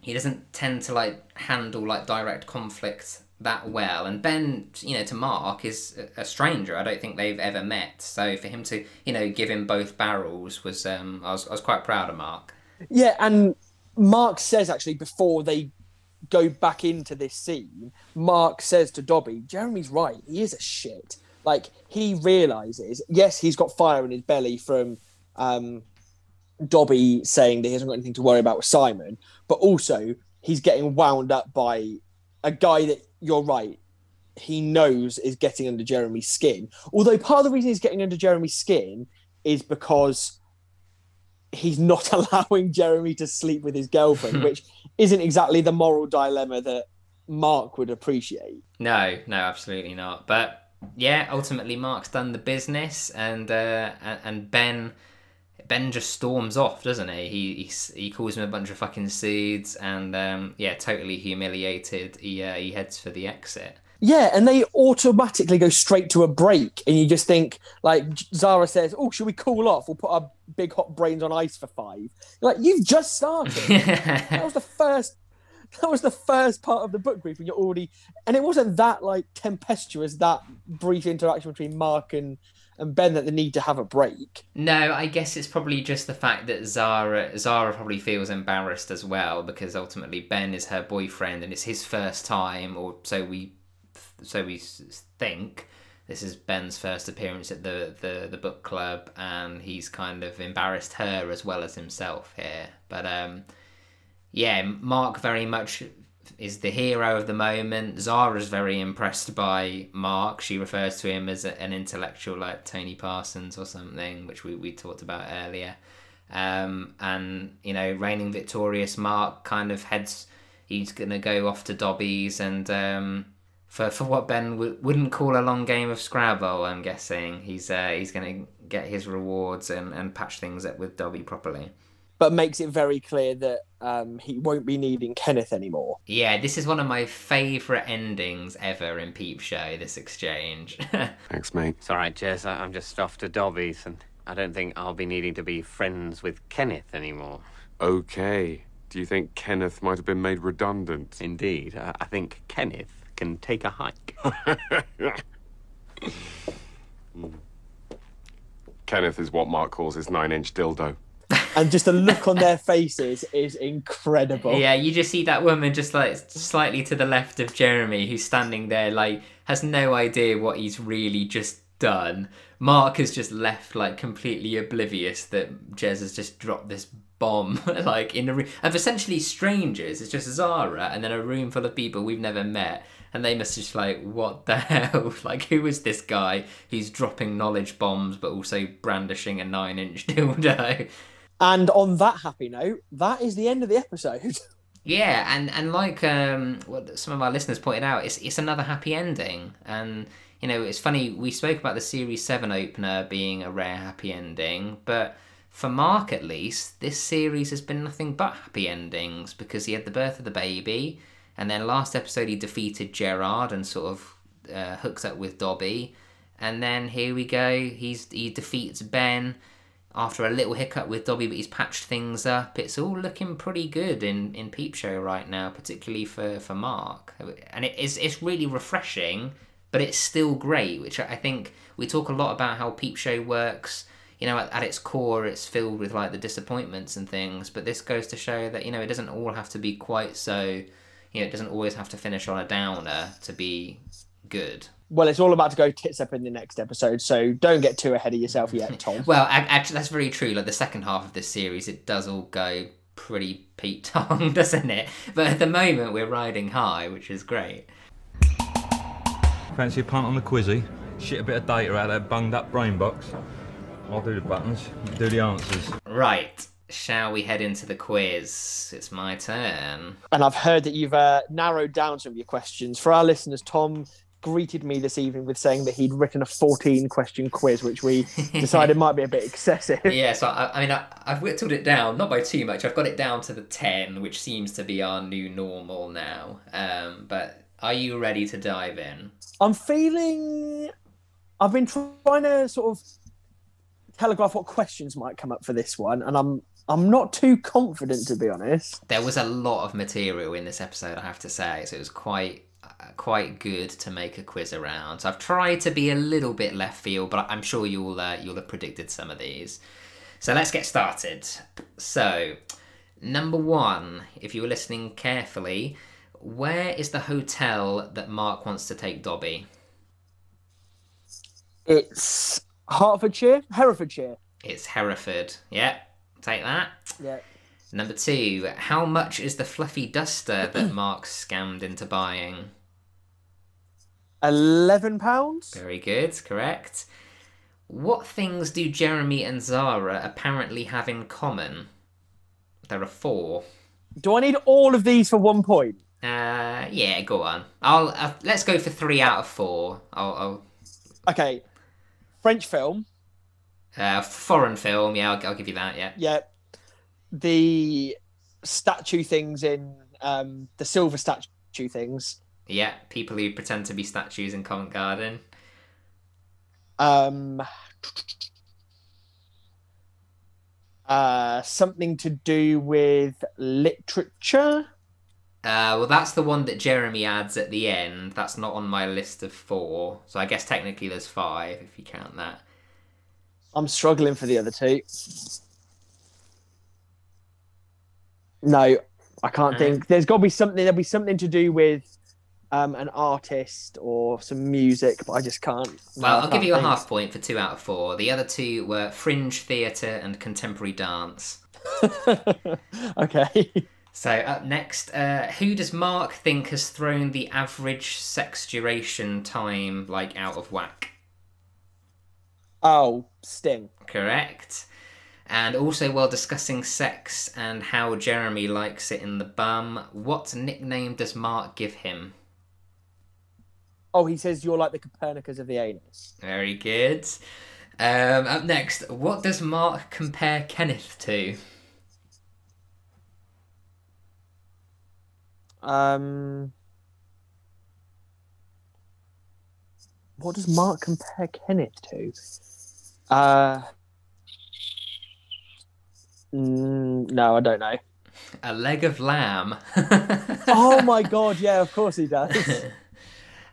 He doesn't tend to like handle like direct conflict that well. And ben you know to mark is a- stranger. I don't think they've ever met. So for him to you know give him both barrels was um i was, I was quite proud of mark. Yeah, and Mark says actually before they go back into this scene, Mark says to Dobby, Jeremy's right, he is a shit. Like he realizes, yes, he's got fire in his belly from um Dobby saying that he hasn't got anything to worry about with Simon, but also he's getting wound up by a guy that you're right, he knows is getting under Jeremy's skin. Although part of the reason he's getting under Jeremy's skin is because he's not allowing Jeremy to sleep with his girlfriend, which isn't exactly the moral dilemma that Mark would appreciate. no no absolutely not but yeah ultimately mark's done the business and uh and, ben Ben just storms off, doesn't he? He he, he calls him a bunch of fucking seeds, and um, yeah, totally humiliated. He uh, he heads for the exit. Yeah, and they automatically go straight to a break, and you just think, like Zara says, "Oh, should we cool off? We'll put our big hot brains on ice for five. You're like you've just started. that was the first. That was the first part of the book brief, and you're already. And it wasn't that like tempestuous that brief interaction between Mark and and Ben that they need to have a break. No, I guess it's probably just the fact that Zara Zara probably feels embarrassed as well because ultimately Ben is her boyfriend and it's his first time, or so we so we think. This is Ben's first appearance at the, the, the book club, and he's kind of embarrassed her as well as himself here. But um, yeah, Mark very much is the hero of the moment. Zara's very impressed by Mark. She refers to him as a, an intellectual like Tony Parsons or something, which we, we talked about earlier. Um, and, you know, reigning victorious Mark kind of heads, he's going to go off to Dobby's and um, for for what Ben w- wouldn't call a long game of Scrabble. I'm guessing he's uh, he's going to get his rewards and, and patch things up with Dobby properly. But makes it very clear that um, he won't be needing Kenneth anymore. Yeah, this is one of my favourite endings ever in Peep Show. This exchange. Thanks, mate. It's all right, Jez. I- I'm just off to Dobby's, and I don't think I'll be needing to be friends with Kenneth anymore. Okay. Do you think Kenneth might have been made redundant? Indeed. I, I think Kenneth can take a hike. Kenneth is what Mark calls his nine inch dildo. And just the look on their faces is incredible. Yeah, you just see that woman just like slightly to the left of Jeremy, who's standing there, like has no idea what he's really just done. Mark has just left like completely oblivious that Jez has just dropped this bomb, like in a room of essentially strangers. It's just Zara and then a room full of people we've never met. And they must just like, what the hell? Like, who is this guy He's dropping knowledge bombs but also brandishing a nine inch dildo? And on that happy note, that is the end of the episode. Yeah, and and like um, what some of our listeners pointed out, it's it's another happy ending, and you know it's funny we spoke about the series seven opener being a rare happy ending, but for Mark at least, this series has been nothing but happy endings because he had the birth of the baby, and then last episode he defeated Gerard and sort of uh, hooks up with Dobby, and then here we go, he's he defeats Ben after a little hiccup with Dobby, but he's patched things up. It's all looking pretty good in, in Peep Show right now, particularly for, for Mark. And it is it's really refreshing, but it's still great, which I think we talk a lot about how Peep Show works. You know, at, at its core, it's filled with like the disappointments and things, but this goes to show that, you know, it doesn't all have to be quite so, you know, it doesn't always have to finish on a downer to be good. Well, it's all about to go tits up in the next episode, so don't get too ahead of yourself yet, Tom. Well, actually, that's very true. Like the second half of this series, it does all go pretty Pete Tong, doesn't it? But at the moment, we're riding high, which is great. Fancy a punt on the quizzy? Shit a bit of data out of that bunged up brain box. I'll do the buttons, do the answers. Right. Shall we head into the quiz? It's my turn. And I've heard that you've uh, narrowed down some of your questions. For our listeners, Tom greeted me this evening with saying that he'd written a 14 question quiz, which we decided might be a bit excessive. Yeah, so I, I mean, I, I've whittled it down, not by too much. I've got it down to the 10, which seems to be our new normal now. Um, but are you ready to dive in? I'm feeling. I've been trying to sort of telegraph what questions might come up for this one, and I'm I'm not too confident to be honest. There was a lot of material in this episode, I have to say, so it was quite uh, quite good to make a quiz around. So I've tried to be a little bit left field, but I'm sure you'll uh, you'll have predicted some of these. So let's get started. So number one, if you were listening carefully, where is the hotel that Mark wants to take Dobby? It's Hertfordshire, Herefordshire. It's Hereford. Yeah, take that. Yeah. Number two, how much is the fluffy duster that Mark scammed into buying? Eleven pounds. Very good, correct. What things do Jeremy and Zara apparently have in common? There are four. Do I need all of these for one point? Uh, yeah, go on. I'll uh, let's go for three out of four. I'll, I'll Okay. French film. Uh, foreign film. Yeah, I'll, I'll give you that. Yeah. Yeah. The statue things in um the silver statue things. Yeah, people who pretend to be statues in Covent Garden. Um uh something to do with literature. Uh, well, that's the one that Jeremy adds at the end. That's not on my list of four. So I guess technically there's five if you count that. I'm struggling for the other two. No, I can't Alright. think. There's got to be something. There'll be something to do with um, an artist or some music, but I just can't. Well, I'll give can't you a think. half point for two out of four. The other two were fringe theatre and contemporary dance. okay. So up next, uh, who does Mark think has thrown the average sex duration time like out of whack? Oh, Sting. Correct. And also, while discussing sex and how Jeremy likes it in the bum, what nickname does Mark give him? Oh, he says you're like the Copernicus of the anus. Very good. Um, up next, what does Mark compare Kenneth to? Um, what does Mark compare Kenneth to? Uh, mm, no, I don't know. A leg of lamb. oh my god! Yeah, of course he does.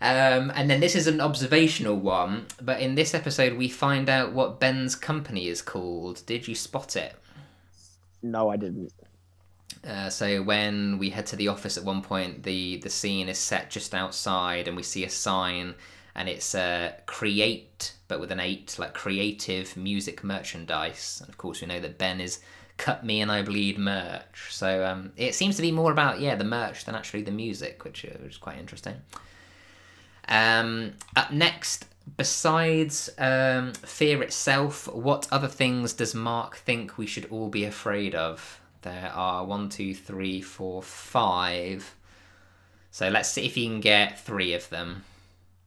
Um, and then this is an observational one, but in this episode we find out what Ben's company is called. Did you spot it? No, I didn't. Uh, so when we head to the office at one point, the the scene is set just outside, and we see a sign, and it's uh, create, but with an eight, like creative music merchandise. And of course, we know that Ben is cut me and I bleed merch. So um, it seems to be more about yeah the merch than actually the music, which, uh, which is quite interesting. Um, up next, besides um, fear itself, what other things does Mark think we should all be afraid of? There are one, two, three, four, five. So let's see if you can get three of them.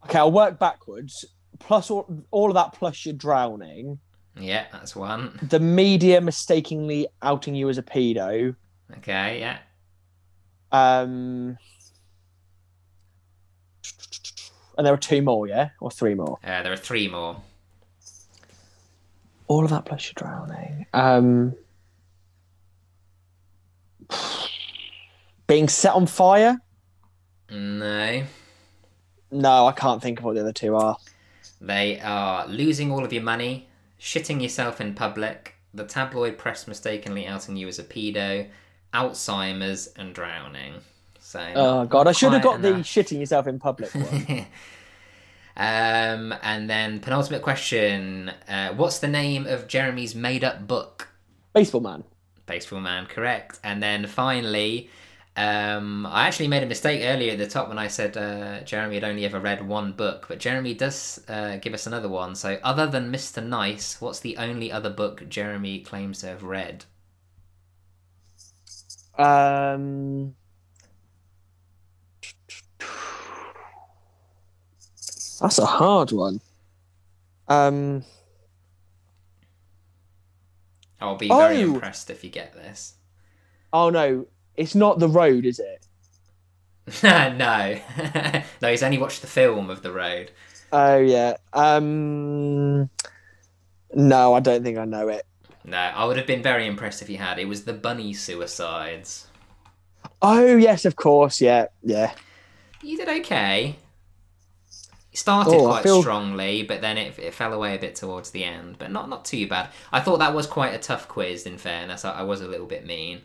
Okay, I'll work backwards. Plus all, all of that, plus you're drowning. Yeah, that's one. The media mistakenly outing you as a pedo. Okay, yeah. Um, and there are two more, yeah, or three more. Uh, there are three more. All of that plus you're drowning. Um, being set on fire. No. No, I can't think of what the other two are. They are losing all of your money, shitting yourself in public, the tabloid press mistakenly outing you as a pedo, Alzheimer's, and drowning. So. Oh god, I should have got the shitting yourself in public one. Um, and then penultimate question: uh, What's the name of Jeremy's made-up book? Baseball man. Baseball Man, correct. And then finally, um, I actually made a mistake earlier at the top when I said uh, Jeremy had only ever read one book, but Jeremy does uh, give us another one. So, other than Mr. Nice, what's the only other book Jeremy claims to have read? Um, that's a hard one. Um, I'll be very Oh! impressed if you get this. oh no, it's not the road, is it? no, no, he's only watched the film of The Road. Oh yeah. Um, no, I don't think I know it. No, I would have been very impressed if you had. It was the Bunny Suicides. Oh yes, of course. Yeah, yeah. You did okay. You started Oh, quite feel- strongly, but then it, it fell away a bit towards the end. But not not too bad. I thought that was quite a tough quiz. In fairness, I, I was a little bit mean.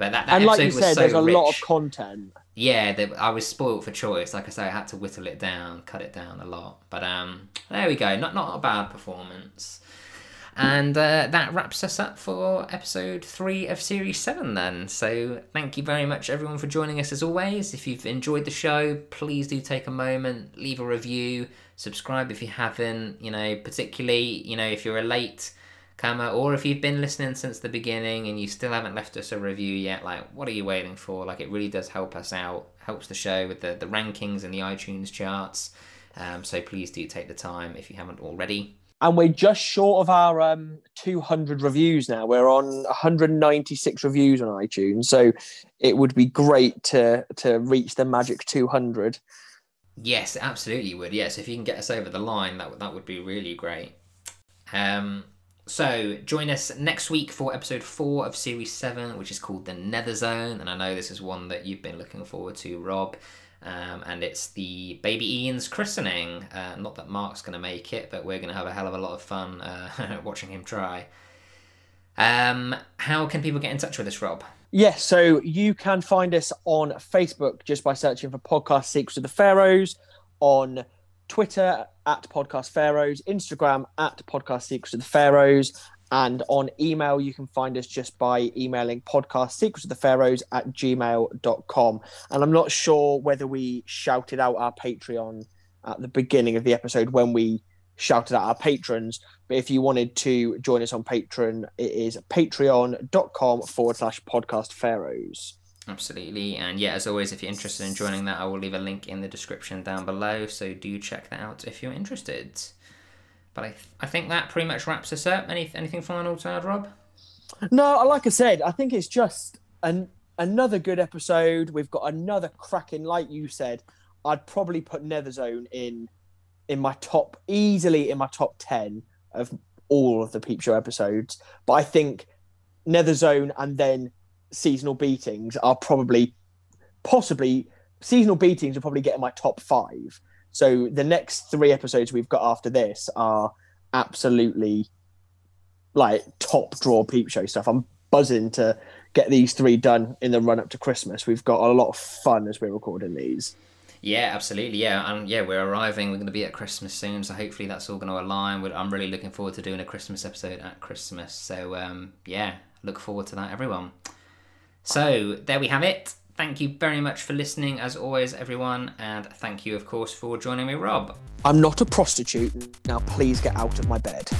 But that, that and like you was said, so there's a rich. lot of content. yeah, the, I was spoilt for choice. Like I say, I had to whittle it down, cut it down a lot. But um, there we go. Not not a bad performance. And uh, that wraps us up for episode three of series seven, then. So, thank you very much, everyone, for joining us as always. If you've enjoyed the show, please do take a moment, leave a review, subscribe if you haven't. You know, particularly, you know, if you're a late comer or if you've been listening since the beginning and you still haven't left us a review yet, like, what are you waiting for? Like, it really does help us out, helps the show with the, the rankings and the iTunes charts. Um, so, please do take the time if you haven't already. and we're just short of our um, 200 reviews now. We're on 196 reviews on iTunes, so it would be great to to reach the magic 200. Yes, it absolutely would. Yes, if you can get us over the line, that would that would be really great. Um, so join us next week for episode four of series seven, which is called the Nether Zone, and I know this is one that you've been looking forward to, Rob. Um, and it's the baby Ian's christening. Uh, not that Mark's going to make it, but we're going to have a hell of a lot of fun uh, watching him try. Um, how can people get in touch with us, Rob? Yes, so you can find us on Facebook just by searching for Podcast Secrets of the Pharaohs, on Twitter at Podcast Pharaohs, Instagram at Podcast Secrets of the Pharaohs, and on email you can find us just by emailing podcast secrets of the pharaohs at gmail.com and i'm not sure whether we shouted out our patreon at the beginning of the episode when we shouted out our patrons but if you wanted to join us on patreon it is patreon.com forward slash podcast pharaohs Absolutely. And yeah, as always, if you're interested in joining that, I will leave a link in the description down below. So do check that out if you're interested. But I, I think that pretty much wraps us up. Any anything final to add, Rob? No, like I said, I think it's just an another good episode. We've got another cracking, like you said. I'd probably put Netherzone in in my top easily in my top ten of all of the Peep Show episodes. But I think Netherzone and then seasonal beatings are probably possibly seasonal beatings are probably getting my top five. So the next three episodes we've got after this are absolutely like top drawer peep show stuff. I'm buzzing to get these three done in the run up to Christmas. We've got a lot of fun as we're recording these. Yeah, absolutely. Yeah, and yeah, we're arriving. We're going to be at Christmas soon, so hopefully that's all going to align. I'm really looking forward to doing a Christmas episode at Christmas. So um, yeah, look forward to that, everyone. So there we have it. Thank you very much for listening, as always, everyone, and thank you, of course, for joining me, Rob. I'm not a prostitute. Now, please get out of my bed.